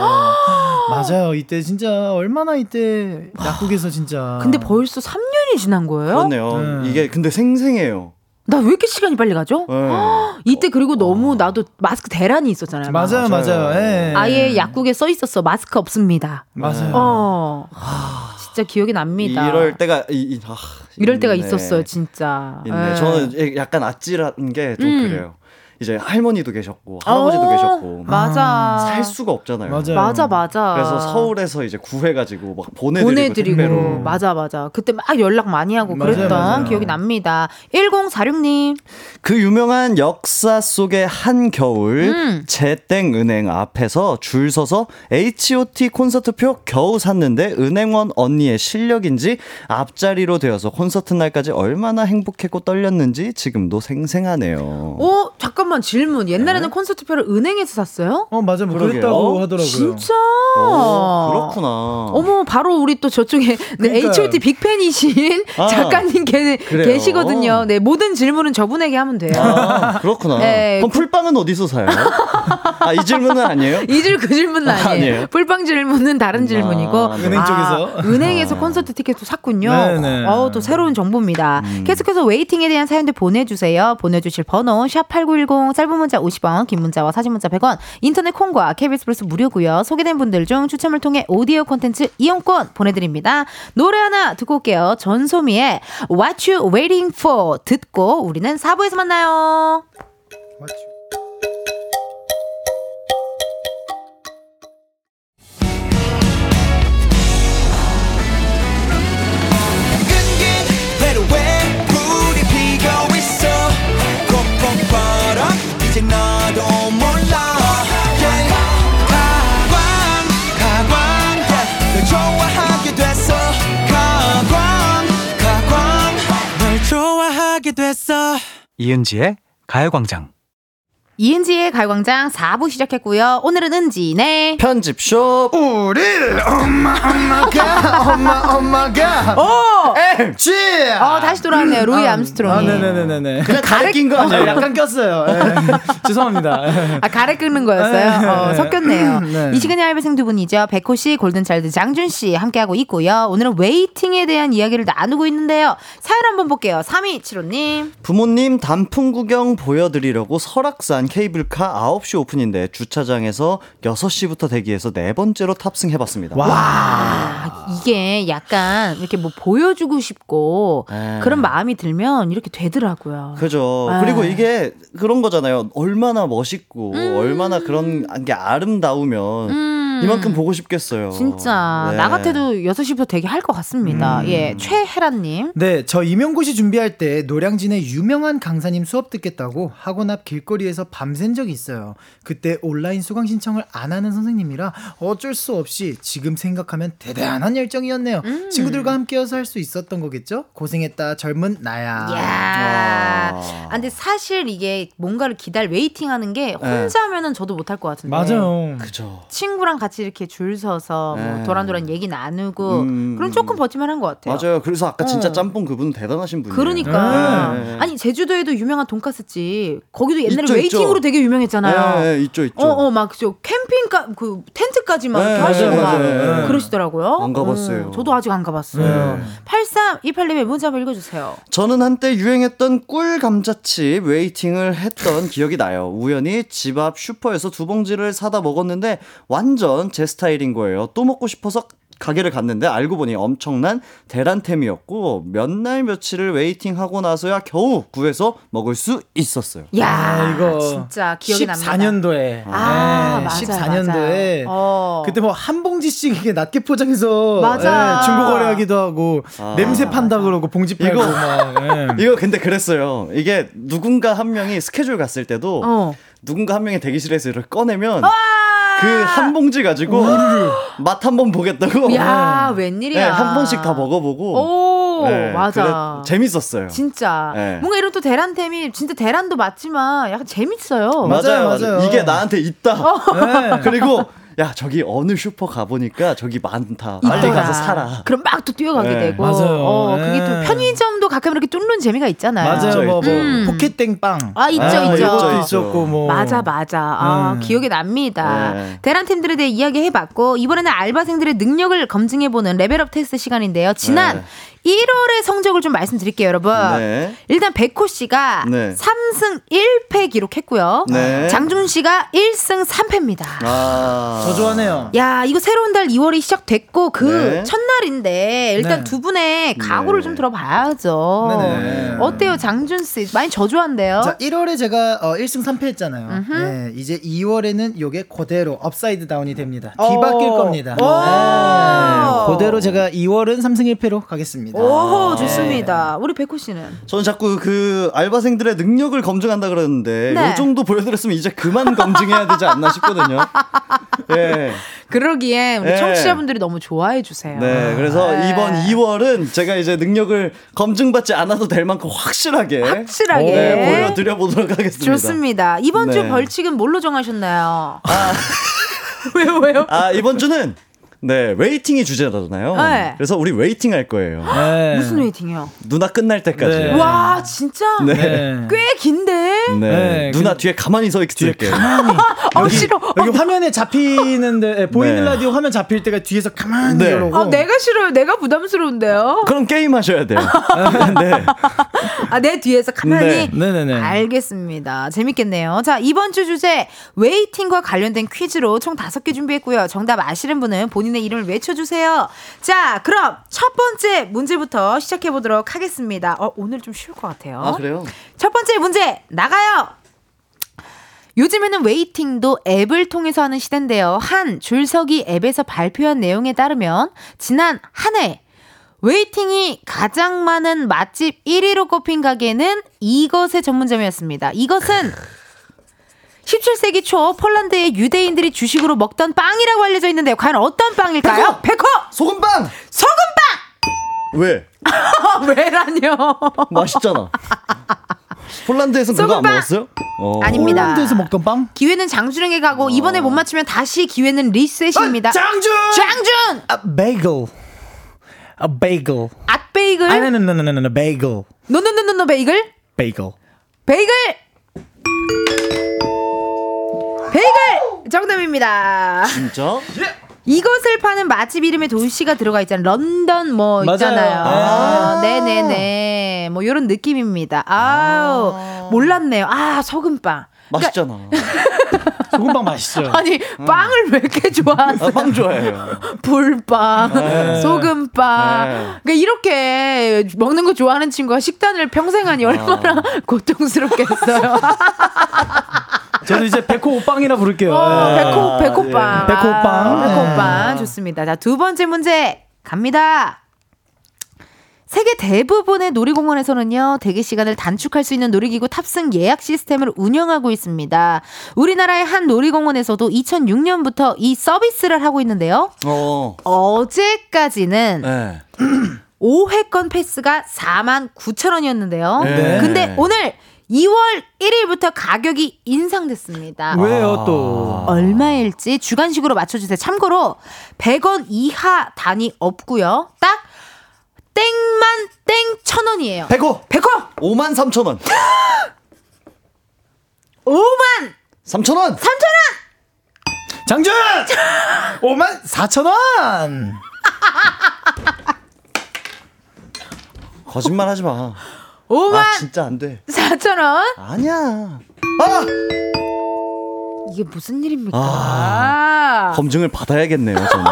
맞아요. 이때 진짜 얼마나 이때 약국에서 진짜 근데 벌써 3년이 지난 거예요? 그렇네요. 네. 이게 근데 생생해요. 나 왜 이렇게 시간이 빨리 가죠? 네. 이때 그리고 너무 나도 마스크 대란이 있었잖아요. 막. 맞아요, 맞아요. 맞아요. 예. 아예 약국에 써 있었어. 마스크 없습니다. 맞아요. 어. 진짜 기억이 납니다. 이럴 때가 이, 이, 아, 이럴 때가. 있었어요, 진짜. 예. 저는 약간 아찔한 게좀 음. 그래요. 이제 할머니도 계셨고 할아버지도 어, 계셨고 맞아. 살 수가 없잖아요. 맞아요. 맞아, 맞아. 그래서 서울에서 이제 구해가지고 막 보내드리고, 보내드리고 택배로. 맞아 맞아 그때 막 연락 많이 하고 맞아요, 그랬던 맞아요. 기억이 납니다 1046님 그 유명한 역사 속의 한 겨울 음. 제땡은행 앞에서 줄 서서 H.O.T 콘서트표 겨우 샀는데 은행원 언니의 실력인지 앞자리로 되어서 콘서트 날까지 얼마나 행복했고 떨렸는지 지금도 생생하네요. 어 잠깐 만 질문 옛날에는 네. 콘서트표를 은행에서 샀어요? 어, 맞아요. 뭐 그러게요. 그랬다고 하더라고요. 진짜 오, 그렇구나. 어머 바로 우리 또 저쪽에 네, 그러니까요. H.O.T 빅팬이신 아, 작가님 계, 그래요? 계시거든요 네 모든 질문은 저분에게 하면 돼요 아, 그렇구나. 네, 그럼 풀빵은 어디서 사요? 아, 이 질문은 아니에요? 이 질 그 질문은 아니에요. 아니에요? 풀빵 질문은 다른 질문이고. 네. 은행 쪽에서. 은행에서 콘서트 티켓도 샀군요. 네네. 어, 또 새로운 정보입니다. 음. 계속해서 웨이팅에 대한 사연들 보내주세요. 보내주실 번호 샵 8910 짧은 문자 50원 긴 문자와 사진 문자 100원 인터넷 콩과 KBS 플러스 무료고요. 소개된 분들 중 추첨을 통해 오디오 콘텐츠 이용권 보내드립니다. 노래 하나 듣고 올게요. 전소미의 What You Waiting For 듣고 우리는 4부에서 만나요. 이은지의 가요광장. 이은지의 가요광장 4부 시작했고요. 오늘은 은지네. 편집숍 우리 엄마 엄마가 엄마 엄마가 OMG 어, 다시 돌아왔네요. 루이 암스트롱이. 아, 네네네네. 그냥 가래 낀거 아니에요? 약간 꼈어요. 예. 죄송합니다. 예. 아, 가래 끓는 거였어요? 어, 섞였네요. 네. 이 시간의 알바생 두 분이죠. 백호 씨, 골든차일드 장준 씨 함께하고 있고요. 오늘은 waiting에 대한 이야기를 나누고 있는데요. 사연 한번 볼게요. 3275님. 부모님 단풍 구경 보여드리려고 설악산 케이블카 9시 오픈인데 주차장에서 6시부터 대기해서 네 번째로 탑승해 봤습니다. 아, 이게 약간 이렇게 뭐 보여주고 싶고 네. 그런 마음이 들면 이렇게 되더라고요. 그죠. 네. 그리고 이게 그런 거잖아요. 얼마나 멋있고 얼마나 그런 게 아름다우면 음. 이만큼 보고 싶겠어요. 진짜 네. 나 같아도 6시부터 되게 할 것 같습니다. 음. 예, 최혜란님. 네, 저 임용고시 준비할 때 노량진의 유명한 강사님 수업 듣겠다고 학원 앞 길거리에서 밤샌 적이 있어요. 그때 온라인 수강 신청을 안 하는 선생님이라 어쩔 수 없이 지금 생각하면 대단한 열정이었네요. 음. 친구들과 함께여서 할 수 있었던 거겠죠? 고생했다 젊은 나야. 이야. 아. 아, 근데 사실 이게 뭔가를 기다려 waiting 하는 게 네. 혼자면은 저도 못할 것 같은데. 맞아요. 그죠. 친구랑 같이 이렇게 줄 서서 뭐 네. 도란도란 얘기 나누고 음. 그럼 조금 버틸만 한 것 같아요. 맞아요. 그래서 아까 진짜 어. 짬뽕 그분 대단하신 분이에요. 그러니까 네. 아니 제주도에도 유명한 돈까스집 거기도 옛날에 있죠, waiting으로 있죠. 되게 유명했잖아요. 네, 네, 있죠, 있죠. 어 어 막 저 캠핑까 그 텐트까지 막 네, 하시고 막. 네. 그러시더라고요. 안 가봤어요. 어, 저도 아직 안 가봤어요. 네. 8328님의 문자 한번 읽어주세요. 저는 한때 유행했던 꿀 감자칩 waiting을 했던 기억이 나요. 우연히 집 앞 슈퍼에서 두 봉지를 사다 먹었는데 완전 제 스타일인 거예요. 또 먹고 싶어서 가게를 갔는데 알고 보니 엄청난 대란템이었고 몇 날 며칠을 웨이팅하고 나서야 겨우 구해서 먹을 수 있었어요. 야 아, 이거 진짜 기억이 납니다. 14년도에. 아, 맞아요, 14년도에. 맞아요. 어. 그때 뭐 한 봉지씩 이렇게 낮게 포장해서 맞아. 예, 중고 거래하기도 하고 아. 냄새 판다 그러고 봉지 팔고 이거- 막. 예. 이거 근데 그랬어요. 이게 누군가 한 명이 스케줄 갔을 때도 어. 누군가 한 명이 대기실에서 이를 꺼내면 그 한 봉지 가지고 맛 한 번 보겠다고 야 웬일이야. 네, 한 번씩 다 먹어보고 오 네, 맞아. 그래- 재밌었어요. 진짜 네. 뭔가 이런 또 대란템이 진짜 대란도 맞지만 약간 재밌어요. 맞아요, 맞아요. 이게 나한테 있다. 네. 그리고 야 저기 어느 슈퍼 가보니까 저기 많다. 빨리 있더라. 가서 사라. 그럼 막 또 뛰어가게 네. 되고. 맞아요. 어, 그게 또 네. 편의점도 가끔 이렇게 뚫는 재미가 있잖아요. 맞아요. 뭐, 뭐 음. 포켓땡빵. 아, 있죠, 아, 있죠. 이것도 있죠. 있었고 뭐. 맞아, 맞아. 아, 음. 기억이 납니다. 네. 대란 팀들에 대해 이야기해봤고, 이번에는 알바생들의 능력을 검증해보는 레벨업 테스트 시간인데요. 지난 네. 1월의 성적을 좀 말씀드릴게요, 여러분. 네. 일단 백호 씨가 네. 3승 1패 기록했고요. 네. 장준 씨가 1승 3패입니다. 아. 저 좋아하네요. 야, 이거 새로운 달 2월이 시작됐고 그 네. 첫날인데 일단 네. 두 분의 각오를 네. 좀 들어봐야죠. 네네. 어때요, 장준 씨? 많이 저조한데요? 자, 1월에 제가 어, 1승 3패 했잖아요. 네, 이제 2월에는 요게 그대로 upside down이 됩니다. 뒤바뀔 오. 겁니다. 오. 네, 그대로 제가 2월은 3승 1패로 가겠습니다. 오, 좋습니다. 우리 백호 씨는 저는 자꾸 그 알바생들의 능력을 검증한다 그러는데 네. 이 정도 보여드렸으면 이제 그만 검증해야 되지 않나 싶거든요. 예. 그러기에 우리 네. 청취자분들이 너무 좋아해 주세요. 네, 그래서 네. 이번 2월은 제가 이제 능력을 검증받지 않아도 될 만큼 확실하게, 확실하게. 네, 보여드려 보도록 하겠습니다. 좋습니다. 이번 주 네. 벌칙은 뭘로 정하셨나요? 왜요, 왜요? 아 이번 주는 네 waiting이 주제잖아요. 네. 그래서 우리 waiting 할 거예요. 네. 무슨 waiting이요? 누나 끝날 때까지. 네. 네. 와, 진짜 네. 네. 꽤 긴데? 네, 누나 그- 뒤에 가만히 서 있을게요. 아, 싫어. 여기 화면에 잡히는데 예, 보이는 네. 라디오 화면 잡힐 때가 뒤에서 가만히 네. 이러고 아, 내가 싫어요. 내가 부담스러운데요. 그럼 게임 하셔야 돼요. 네. 아, 내 뒤에서 가만히. 네. 네네네. 알겠습니다. 재밌겠네요. 자, 이번 주 주제 waiting과 관련된 퀴즈로 총 다섯 개 준비했고요. 정답 아시는 분은 본인의 이름을 외쳐주세요. 자, 그럼 첫 번째 문제부터 시작해 보도록 하겠습니다. 어, 오늘 좀 쉬울 것 같아요. 아 그래요? 첫 번째 문제 나가요. 요즘에는 waiting도 앱을 통해서 하는 시대인데요. 한 줄서기 앱에서 발표한 내용에 따르면 지난 한 해 waiting이 가장 많은 맛집 1위로 꼽힌 가게는 이것의 전문점이었습니다. 이것은 17세기 초 폴란드의 유대인들이 주식으로 먹던 빵이라고 알려져 있는데요. 과연 어떤 빵일까요? 백호! 소금빵. 소금빵! 왜? 왜라뇨? 맛있잖아. 폴란드에서 그거 안! 먹었어요? 어. 아닙니다. 폴란드에서 먹던 빵? 기회는 장준에게 가고 이번에 못 맞추면 다시 기회는 리셋입니다. 아, 장준! 장준! 아, 베이글. 아, 베이글. 앗 베이글? 아니, 노노노노노 베이글. 노노노노노 베이글? 베이글. 베이글! 베이글! 정답입니다. 진짜? 이것을 파는 맛집 이름에 도시가 들어가 있잖아요. 런던 뭐 맞아요. 있잖아요. 아. 네네네. 뭐 이런 느낌입니다. 아우 몰랐네요. 아 소금빵. 맛있잖아. 소금빵 맛있어요. 아니 빵을 왜 이렇게 좋아하세요? 아, 빵 좋아해요. 불빵, 네. 소금빵. 네. 그러니까 이렇게 먹는 거 좋아하는 친구가 식단을 평생 하니 얼마나 고통스럽겠어요. 저는 이제 백호 빵이라 부를게요. 어, 예. 백호 백호빵. 예. 백호빵. 아, 백호빵 예. 좋습니다. 자 두 번째 문제 갑니다. 세계 대부분의 놀이공원에서는요, 대기 시간을 단축할 수 있는 놀이기구 탑승 예약 시스템을 운영하고 있습니다. 우리나라의 한 놀이공원에서도 2006년부터 이 서비스를 하고 있는데요. 어. 어제까지는 네. 5회권 패스가 4만 9천 원이었는데요. 네. 근데 오늘 2월 1일부터 가격이 인상됐습니다. 왜요 또? 얼마일지 주간식으로 맞춰주세요. 참고로 100원 이하 단위 없고요. 딱 땡만 땡 천 원이에요. 100호. 100원 5만 3천 원. 5만 3천 원. 3천 원. 장준! 5만 4천 원! 거짓말 하지 마. 5만 아, 진짜 안 돼. 4천 원. 아니야. 아! 이게 무슨 일입니까? 아. 검증을 받아야겠네요, 저는.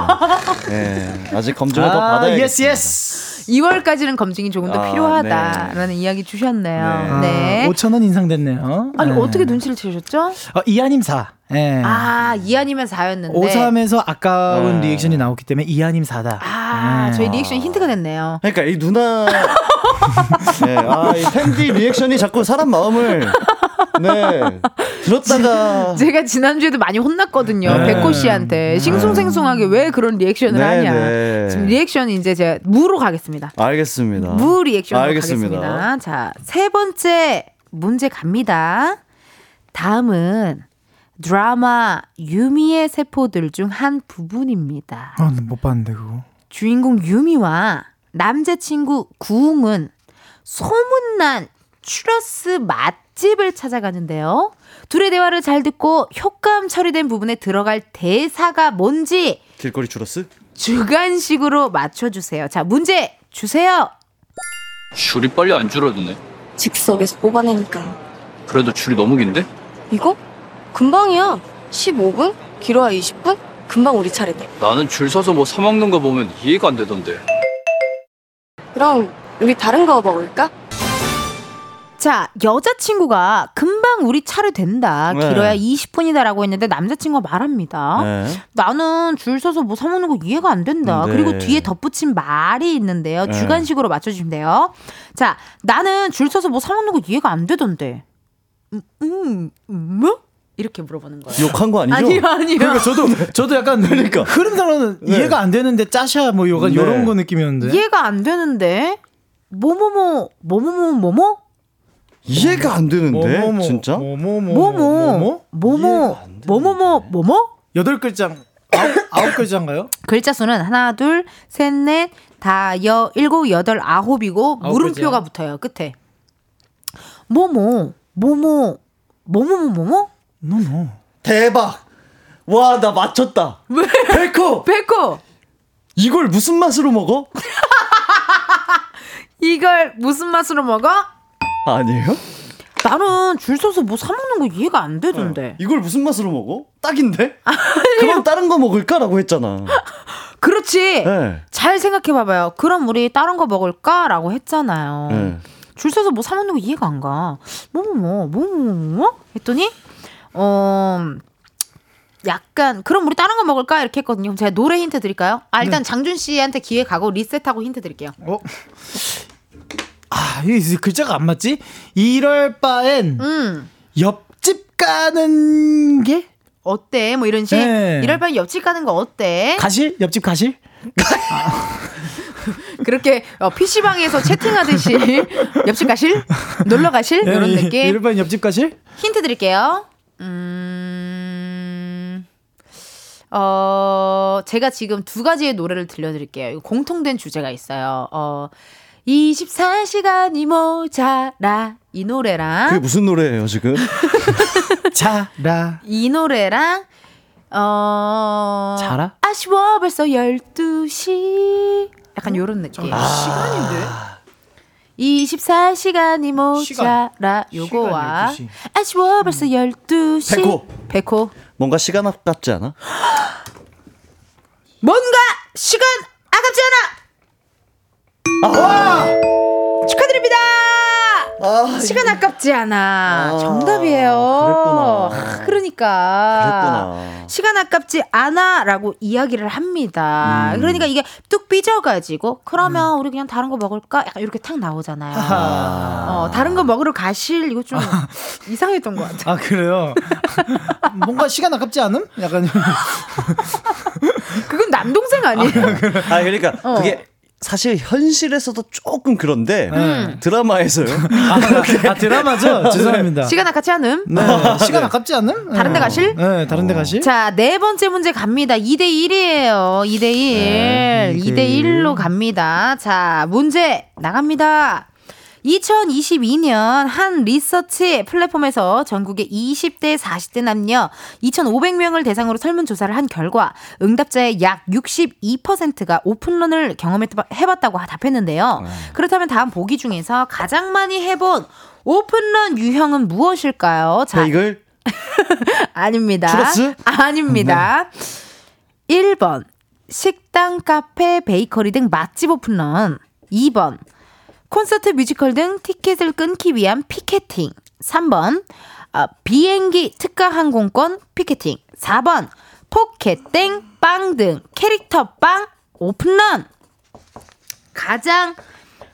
예. 아직 검증을 더 아, 받아야겠습니다. yes, yes. 2월까지는 검증이 조금 더 아, 필요하다라는 이야기 주셨네요. 네. 5천 원 인상됐네요. 아니 네. 어떻게 눈치를 채셨죠? 어, 이하님 4. 예. 아 이하님은 4였는데. 5삼에서 아까운 네. 리액션이 나왔기 때문에 이하님 4다. 아 저희 리액션 힌트가 됐네요. 그러니까 이 누나 네, 아, 이 팬디 리액션이 자꾸 사람 마음을 네. 들었다가 제가 지난주에도 많이 혼났거든요. 네. 백호 씨한테 싱숭생숭하게 왜 그런 리액션을 네, 하냐. 네. 지금 리액션이 이제 제가 무로 가겠습니다. 알겠습니다. 무 리액션으로 알겠습니다. 가겠습니다. 자, 세 번째 문제 갑니다. 다음은 드라마 유미의 세포들 중 한 부분입니다. 아, 못 봤는데 그거. 주인공 유미와 남자친구 구웅은 소문난 추러스 맛집을 찾아가는데요. 둘의 대화를 잘 듣고 효과음 처리된 부분에 들어갈 대사가 뭔지 길거리 추러스? 주관식으로 맞춰주세요. 자, 문제 주세요. 줄이 빨리 안 줄어드네. 즉석에서 뽑아내니까. 그래도 줄이 너무 긴데? 이거? 금방이야. 15분? 길어야 20분? 금방 우리 차례네. 나는 줄 서서 뭐 사 먹는 거 보면 이해가 안 되던데. 그럼 우리 다른 거 먹을까? 자, 여자친구가 금방 우리 차례 된다. 네. 길어야 20분이다라고 했는데 남자친구가 말합니다. 네. 나는 줄 서서 뭐 사먹는 거 이해가 안 된다. 네. 그리고 뒤에 덧붙인 말이 있는데요. 네. 주관식으로 맞춰주시면 돼요. 자, 나는 줄 서서 뭐 사먹는 거 이해가 안 되던데. 음, 음, 음, 뭐? 이렇게 물어보는 거예요. 욕한 거 아니죠? 아니요, 아니요. 그러니까 저도 저도 약간 그러니까. 흐름상으로는 네. 이해가 안 되는데 짜샤 뭐 요가 네. 요런 거 느낌이었는데. 이해가 안 되는데. 뭐뭐뭐, 뭐뭐뭐, 뭐뭐? 이해가 안 되는데 뭐뭐뭐, 진짜? 뭐뭐뭐 뭐뭐, 뭐뭐? 뭐뭐. 뭐뭐뭐, 뭐뭐? 여덟 글자 아홉, 아홉 글자인가요? 글자 수는 하나, 둘, 셋, 넷, 다, 여, 일곱, 여덟, 아홉이고 아홉 물음표가? 붙어요. 끝에. 뭐뭐, 뭐 뭐, 뭐 뭐뭐, 뭐뭐? 노노. 대박. 와, 나 맞췄다. 왜? 백호. 백호! 이걸 무슨 맛으로 먹어? 이걸 무슨 맛으로 먹어? 아니에요? 나는 줄 서서 뭐 사 먹는 거 이해가 안 되던데. 이걸 무슨 맛으로 먹어? 딱인데? 그럼 다른 거 먹을까라고 했잖아. 그렇지. 네. 잘 생각해 봐봐요. 그럼 우리 다른 거 먹을까라고 했잖아요. 네. 줄 서서 뭐 사 먹는 거 이해가 안 가. 뭐뭐뭐 뭐뭐 뭐 뭐? 했더니 어 약간 그럼 우리 다른 거 먹을까 이렇게 했거든요. 제가 노래 힌트 드릴까요? 아 일단 장준 씨한테 기회 가고 리셋하고 힌트 드릴게요. 어? 아, 이 글자가 안 맞지? 이럴 바엔 음 옆집 가는 게 어때? 뭐 이런 식. 네. 이럴 바엔 옆집 가는 거 어때? 가실? 옆집 가실? 그렇게 어, PC방에서 채팅하듯이 옆집 가실? 놀러 가실? 이런 느낌. 예, 일반 옆집 가실? 힌트 드릴게요. 음, 어, 제가 지금 두 가지의 노래를 들려드릴게요. 이거 공통된 주제가 있어요. 어, 24시간이 모자라. 이 노래랑. 그게 무슨 노래예요 지금? 자라. 이 노래랑 어 자라? 아쉬워 벌써 12시 약간 요런 느낌. 시간인데? 24시간이 모자라 시간. 요거와 시간 12시. 아쉬워 벌써 12시 백호. 백호 뭔가 시간 아깝지 않아? 뭔가 시간 아깝지 않아! 축하드립니다 아, 시간 아깝지 않아 아, 정답이에요 그랬구나. 아, 그러니까 그랬구나. 시간 아깝지 않아라고 이야기를 합니다. 음. 그러니까 이게 뚝 삐져가지고 그러면 우리 그냥 다른 거 먹을까? 약간 이렇게 탁 나오잖아요. 어, 다른 거 먹으러 가실 이거 좀 이상했던 것 같아. 아 그래요? 뭔가 시간 아깝지 않음? 약간 그건 남동생 아니에요? 아 그러니까 어. 그게 사실 현실에서도 조금 그런데 음. 드라마에서요. 아, 아, 드라마죠? 죄송합니다. 시간 아깝지 않음? 네, 시간 아깝지 않음? 다른 데 네. 가실? 네, 다른 데 가실? 자, 네 번째 문제 갑니다. 2대 1이에요. 2대 1. 네, 2대 1로 갑니다. 자, 문제 나갑니다. 2022년 한 리서치 플랫폼에서 전국의 20대, 40대 남녀 2,500명을 대상으로 설문조사를 한 결과 응답자의 약 62%가 open run을 경험해봤다고 답했는데요. 그렇다면 다음 보기 중에서 가장 많이 해본 open run 유형은 무엇일까요? 자, 베이글 아닙니다. 추러스? 아닙니다. 1번 식당, 카페, 베이커리 등 맛집 open run. 2번 콘서트, 뮤지컬 등 티켓을 끊기 위한 피켓팅. 3번 어, 비행기, 특가 항공권 피켓팅. 4번 포켓땡, 빵 등 캐릭터 빵 오픈런. 가장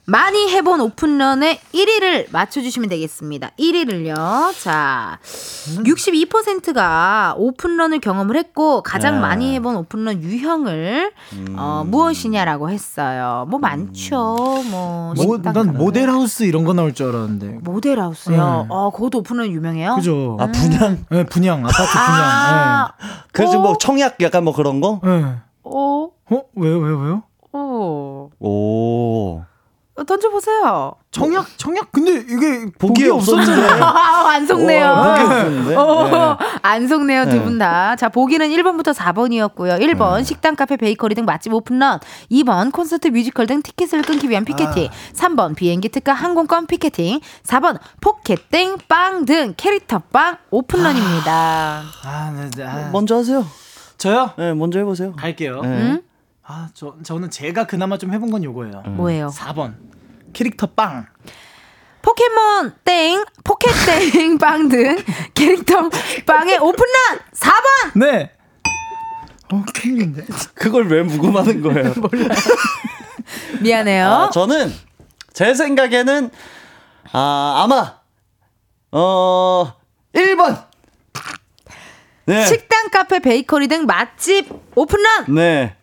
많이 해본 오픈런의 1위를 맞춰주시면 되겠습니다. 1위를요. 자, 62%가 오픈런을 경험을 했고 가장 야. 많이 해본 오픈런 유형을 어, 무엇이냐라고 했어요. 뭐 많죠. 뭐, 모, 식당 난. 모델하우스 이런 거 나올 줄 알았는데. 모델하우스요. 네. 어, 그것도 오픈런 유명해요. 그죠? 아 분양. 네, 분양, 아파트 분양. 아, 그래서 어? 뭐 청약 약간 뭐 그런 거? 네. 네. 어, 어? 왜요, 왜요, 왜요? 어. 오. 던져보세요. 청약, 청약? 근데 이게 보기에 없었잖아요. 아, 안 속네요. 와, 보기 없었는데. 어, 네. 안 속네요, 두 네. 분 다. 자, 보기는 1번부터 4번이었고요. 1번, 식당, 카페, 베이커리 등 맛집 오픈런. 2번, 콘서트, 뮤지컬 등 티켓을 끊기 위한 피켓팅. 3번, 비행기 특가 항공권 피켓팅. 4번, 포켓땡, 빵 등 캐릭터 빵 오픈런입니다. 아, 네, 네. 아. 먼저 하세요. 저요? 네, 먼저 해보세요. 갈게요. 네. 응? 아, 저, 저는 제가 그나마 좀 해본 건 요거예요. 뭐예요? 4번. 캐릭터 빵. 포켓몬 땡, 포켓 땡 빵 등 캐릭터 빵의 오픈런 4번! 네. 어, 큰일인데. 그걸 왜 무금하는 거예요? 미안해요. 아, 저는 제 생각에는 아 아마 어 1번. 네. 식당, 카페, 베이커리 등 맛집 오픈런! 네.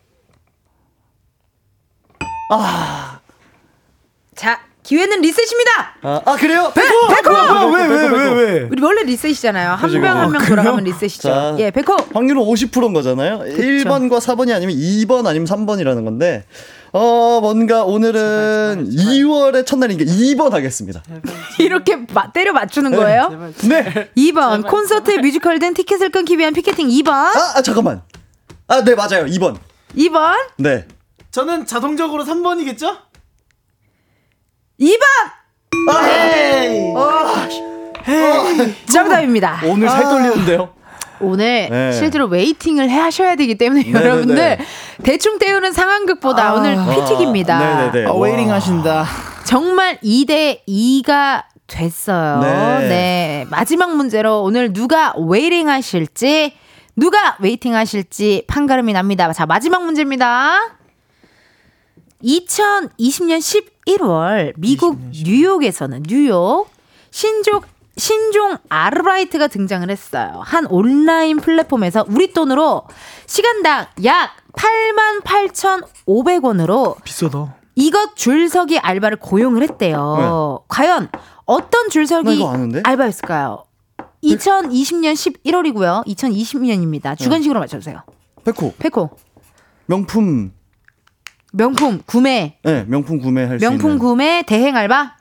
자, 기회는 리셋입니다! 아, 아 그래요? 백호! 왜, 왜, 왜, 왜? 우리 원래 리셋이잖아요. 한 명한 그죠. 명 돌아가면 리셋이죠. 자. 예, 백호! 확률은 50%인 거잖아요. 1번과 4번이 아니면 2번 아니면 3번이라는 건데 어 뭔가 오늘은 2월의 첫날이니까 2번 하겠습니다. 이렇게 마- 때려 맞추는 거예요? 네. 2번, 콘서트, 뮤지컬 등 티켓을 끊기 위한 피켓팅 2번. 아, 아 잠깐만. 아 네 맞아요. 2번. 2번, 네. 저는 자동적으로 3번이겠죠? 2번! 에이. 정답입니다. 오늘 살 떨리는데요. 오늘 네. 실제로 waiting을 해 하셔야 되기 때문에 네네네. 여러분들 대충 때우는 상황극보다 아. 오늘 피 튀깁니다. 네네네. 아, waiting 하신다. 정말 2대 2가 됐어요. 네. 네. 마지막 문제로 오늘 누가 waiting 하실지 누가 waiting 하실지 판가름이 납니다. 자, 마지막 문제입니다. 2020년 11월 미국 뉴욕에서는 뉴욕 신족 신종 아르바이트가 등장을 했어요. 한 온라인 플랫폼에서 우리 돈으로 시간당 약 88,500원으로 비싸다. 이것 줄서기 알바를 고용을 했대요. 과연 어떤 나 줄서기? 알바였을까요? 2020년 11월이고요. 2020년입니다. 주관식으로 맞춰주세요. 백호 백호 명품 명품 구매 네 명품 구매할 수 있는 명품 구매 대행 알바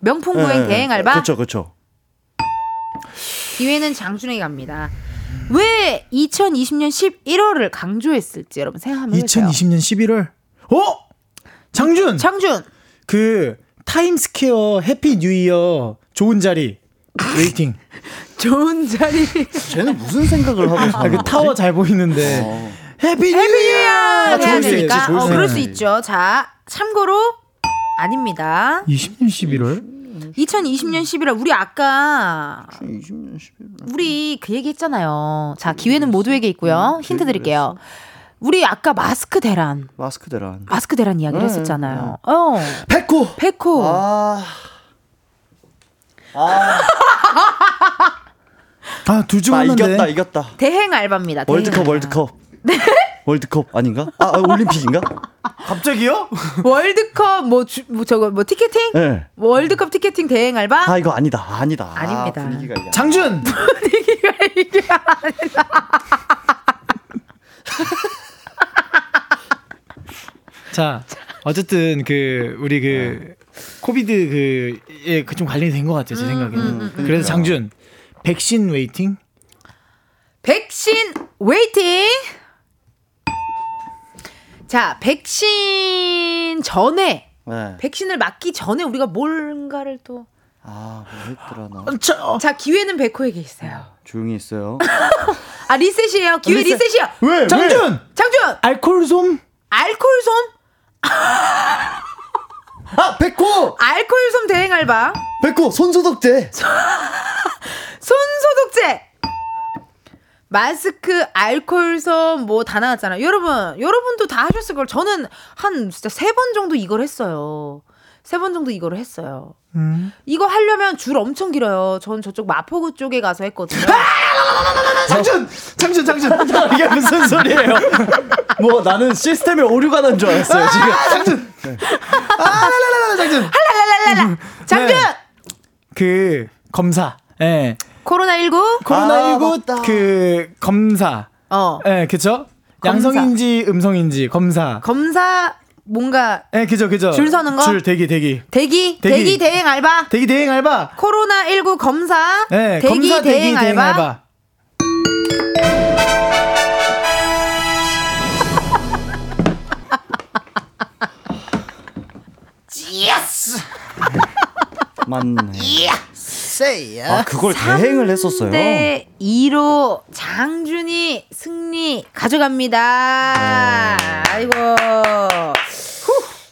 명품 네, 구행 네, 대행 네. 알바 그렇죠 그렇죠 기회는 장준에게 갑니다. 왜 2020년 11월을 강조했을지 여러분 생각하면 해주세요. 2020년 11월. 어? 장준. 장준 그 타임스퀘어 Happy New Year 좋은 자리 waiting. 좋은 자리 쟤는 무슨 생각을 하고 아, 그 타워 잘 보이는데. 어. Happy New Happy New Year Year. 해야 좋을 수 있지, 되니까 좋을 어, 수 그럴. 수 있죠. 자 참고로 아닙니다. 20년 11월? 2020년 11월 우리 아까 20년 11월 우리 그 얘기 했잖아요. 자 기회는 모두에게 있고요. 힌트 드릴게요. 우리 아까 마스크 대란 마스크 대란 마스크 대란 이야기를 네, 했었잖아요. 어 백호 백호 아 아, 아, 두중 아. 이겼다 이겼다 대행 알바입니다. 대행 월드컵 알바. 월드컵 월드컵 아닌가? 아, 아 올림픽인가? 갑자기요? 월드컵 뭐, 주, 뭐 저거 뭐 티켓팅? 네. 월드컵 티켓팅 대행 알바? 아 이거 아니다 아니다 아, 아닙니다. 분위기가 이게 장준. 이게 아니라. 자, 어쨌든 그 우리 그 COVID 그에 그 좀 관련이 된 것 같아요, 제 생각에는. 그래서 장준 백신 waiting. 백신 waiting. 자, 백신 전에 네. 백신을 맞기 전에 우리가 뭔가를 또 아, 뭐 했더라 나. 저, 자, 기회는 백호에게 있어요. 조용히 있어요. 아, 리셋이에요. 기회 리셋. 리셋이요. 왜? 장준 장준, 알코올솜. 알콜솜, 아, 백호! 알콜솜 대행 알바. 백호 손소독제. 손소독제 마스크 알콜솜 뭐다 나왔잖아요 여러분 여러분도 다 하셨을 걸 저는 한 진짜 세 번 정도 이걸 했어요 세 번 정도 이거를 했어요 음. 이거 하려면 줄 엄청 길어요 전 저쪽 마포구 쪽에 가서 했거든요 장준, 장준, 장준. 이게 무슨 소리예요? 뭐 나는 시스템에 오류가 난 줄 알았어요, 지금. 장준. 아, 라라라라, 장준. 랄랄랄라 장준 네. 그 검사. 예. 코로나19 코로나19 맞다. 그 검사. 어 예, 그쵸? 검사. 양성인지 음성인지 검사. 검사 뭔가 예, 그죠, 그죠. 줄 서는 거? 줄 대기, 대기. 대기 대기. 대기, 대행 알바 대기 대행 알바. 코로나 19 검사 예, 대기 검사 대행 알바 맞네. 아, 그걸 대행을 했었어요. 네, 2로 장준이 승리 가져갑니다. 아이고.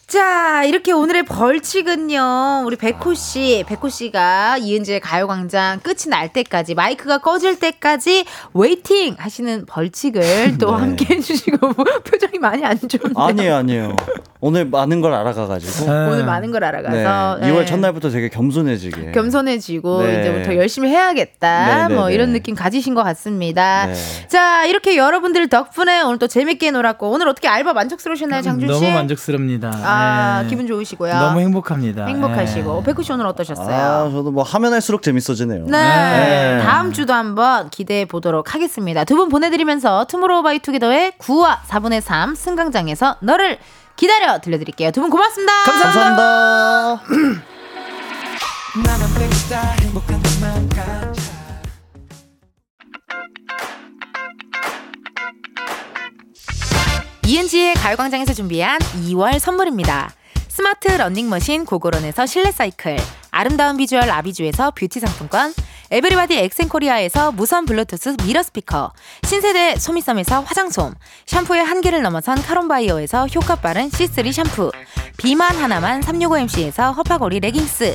자, 이렇게 오늘의 벌칙은요, 우리 백호 씨, 백호 씨가 이은지의 가요광장 끝이 날 때까지, 마이크가 꺼질 때까지 waiting 하시는 벌칙을 또 네. 함께 해주시고, 표정이 많이 안 좋은데. 아니에요, 아니에요. 오늘 많은 걸 알아가가지고. 오늘 많은 걸 네. 알아가서. 2월 네. 첫날부터 되게 겸손해지게. 겸손해지고 네. 이제부터 열심히 해야겠다. 네, 네, 뭐 네. 이런 느낌 가지신 것 같습니다. 네. 자, 이렇게 여러분들 덕분에 오늘 또 재밌게 놀았고 오늘 어떻게 알바 만족스러우셨나요, 장준 씨? 너무 만족스럽니다. 아, 예. 기분 좋으시고요. 너무 행복합니다. 행복하시고 예. 백호 씨 오늘 어떠셨어요? 아, 저도 뭐 하면 할수록 재밌어지네요. 네. 네. 다음 주도 한번 기대해 보도록 하겠습니다. 두 분 보내드리면서 투모로우바이투게더의 9와 4분의 3 승강장에서 너를 기다려 들려드릴게요. 두 분 고맙습니다. 감사합니다. 이은지의 가요광장에서 준비한 2월 선물입니다. 스마트 러닝머신 고고런에서 실내 사이클, 아름다운 비주얼 아비주에서 뷰티 상품권, 에브리바디 엑센코리아에서 무선 블루투스 mirror 스피커, 신세대 소미섬에서 화장솜, 샴푸의 한계를 넘어선 카론바이어에서 효과 빠른 C3 샴푸, 비만 하나만 365MC에서 허파고리 레깅스,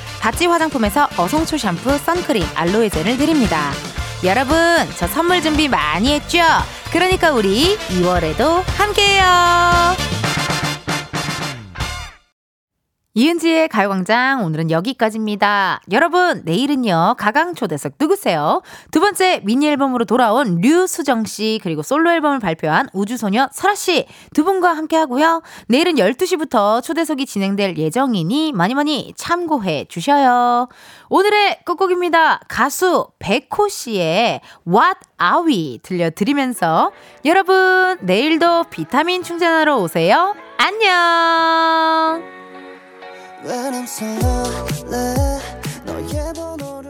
바찌 화장품에서 어성초 샴푸 선크림 알로에 젤을 드립니다 여러분 저 선물 준비 많이 했죠? 그러니까 우리 2월에도 함께해요 이은지의 가요광장 오늘은 여기까지입니다. 여러분 내일은요 가강 초대석 누구세요? 두 번째 미니 앨범으로 돌아온 류수정 씨 그리고 솔로 앨범을 발표한 우주소녀 설아 씨 두 분과 함께 하고요. 내일은 12시부터 초대석이 진행될 예정이니 많이 많이 참고해 주셔요. 오늘의 끝곡입니다. 가수 백호 씨의 What Are We 들려드리면서 여러분 내일도 비타민 충전하러 오세요. 안녕. When I'm so lonely 너의 번호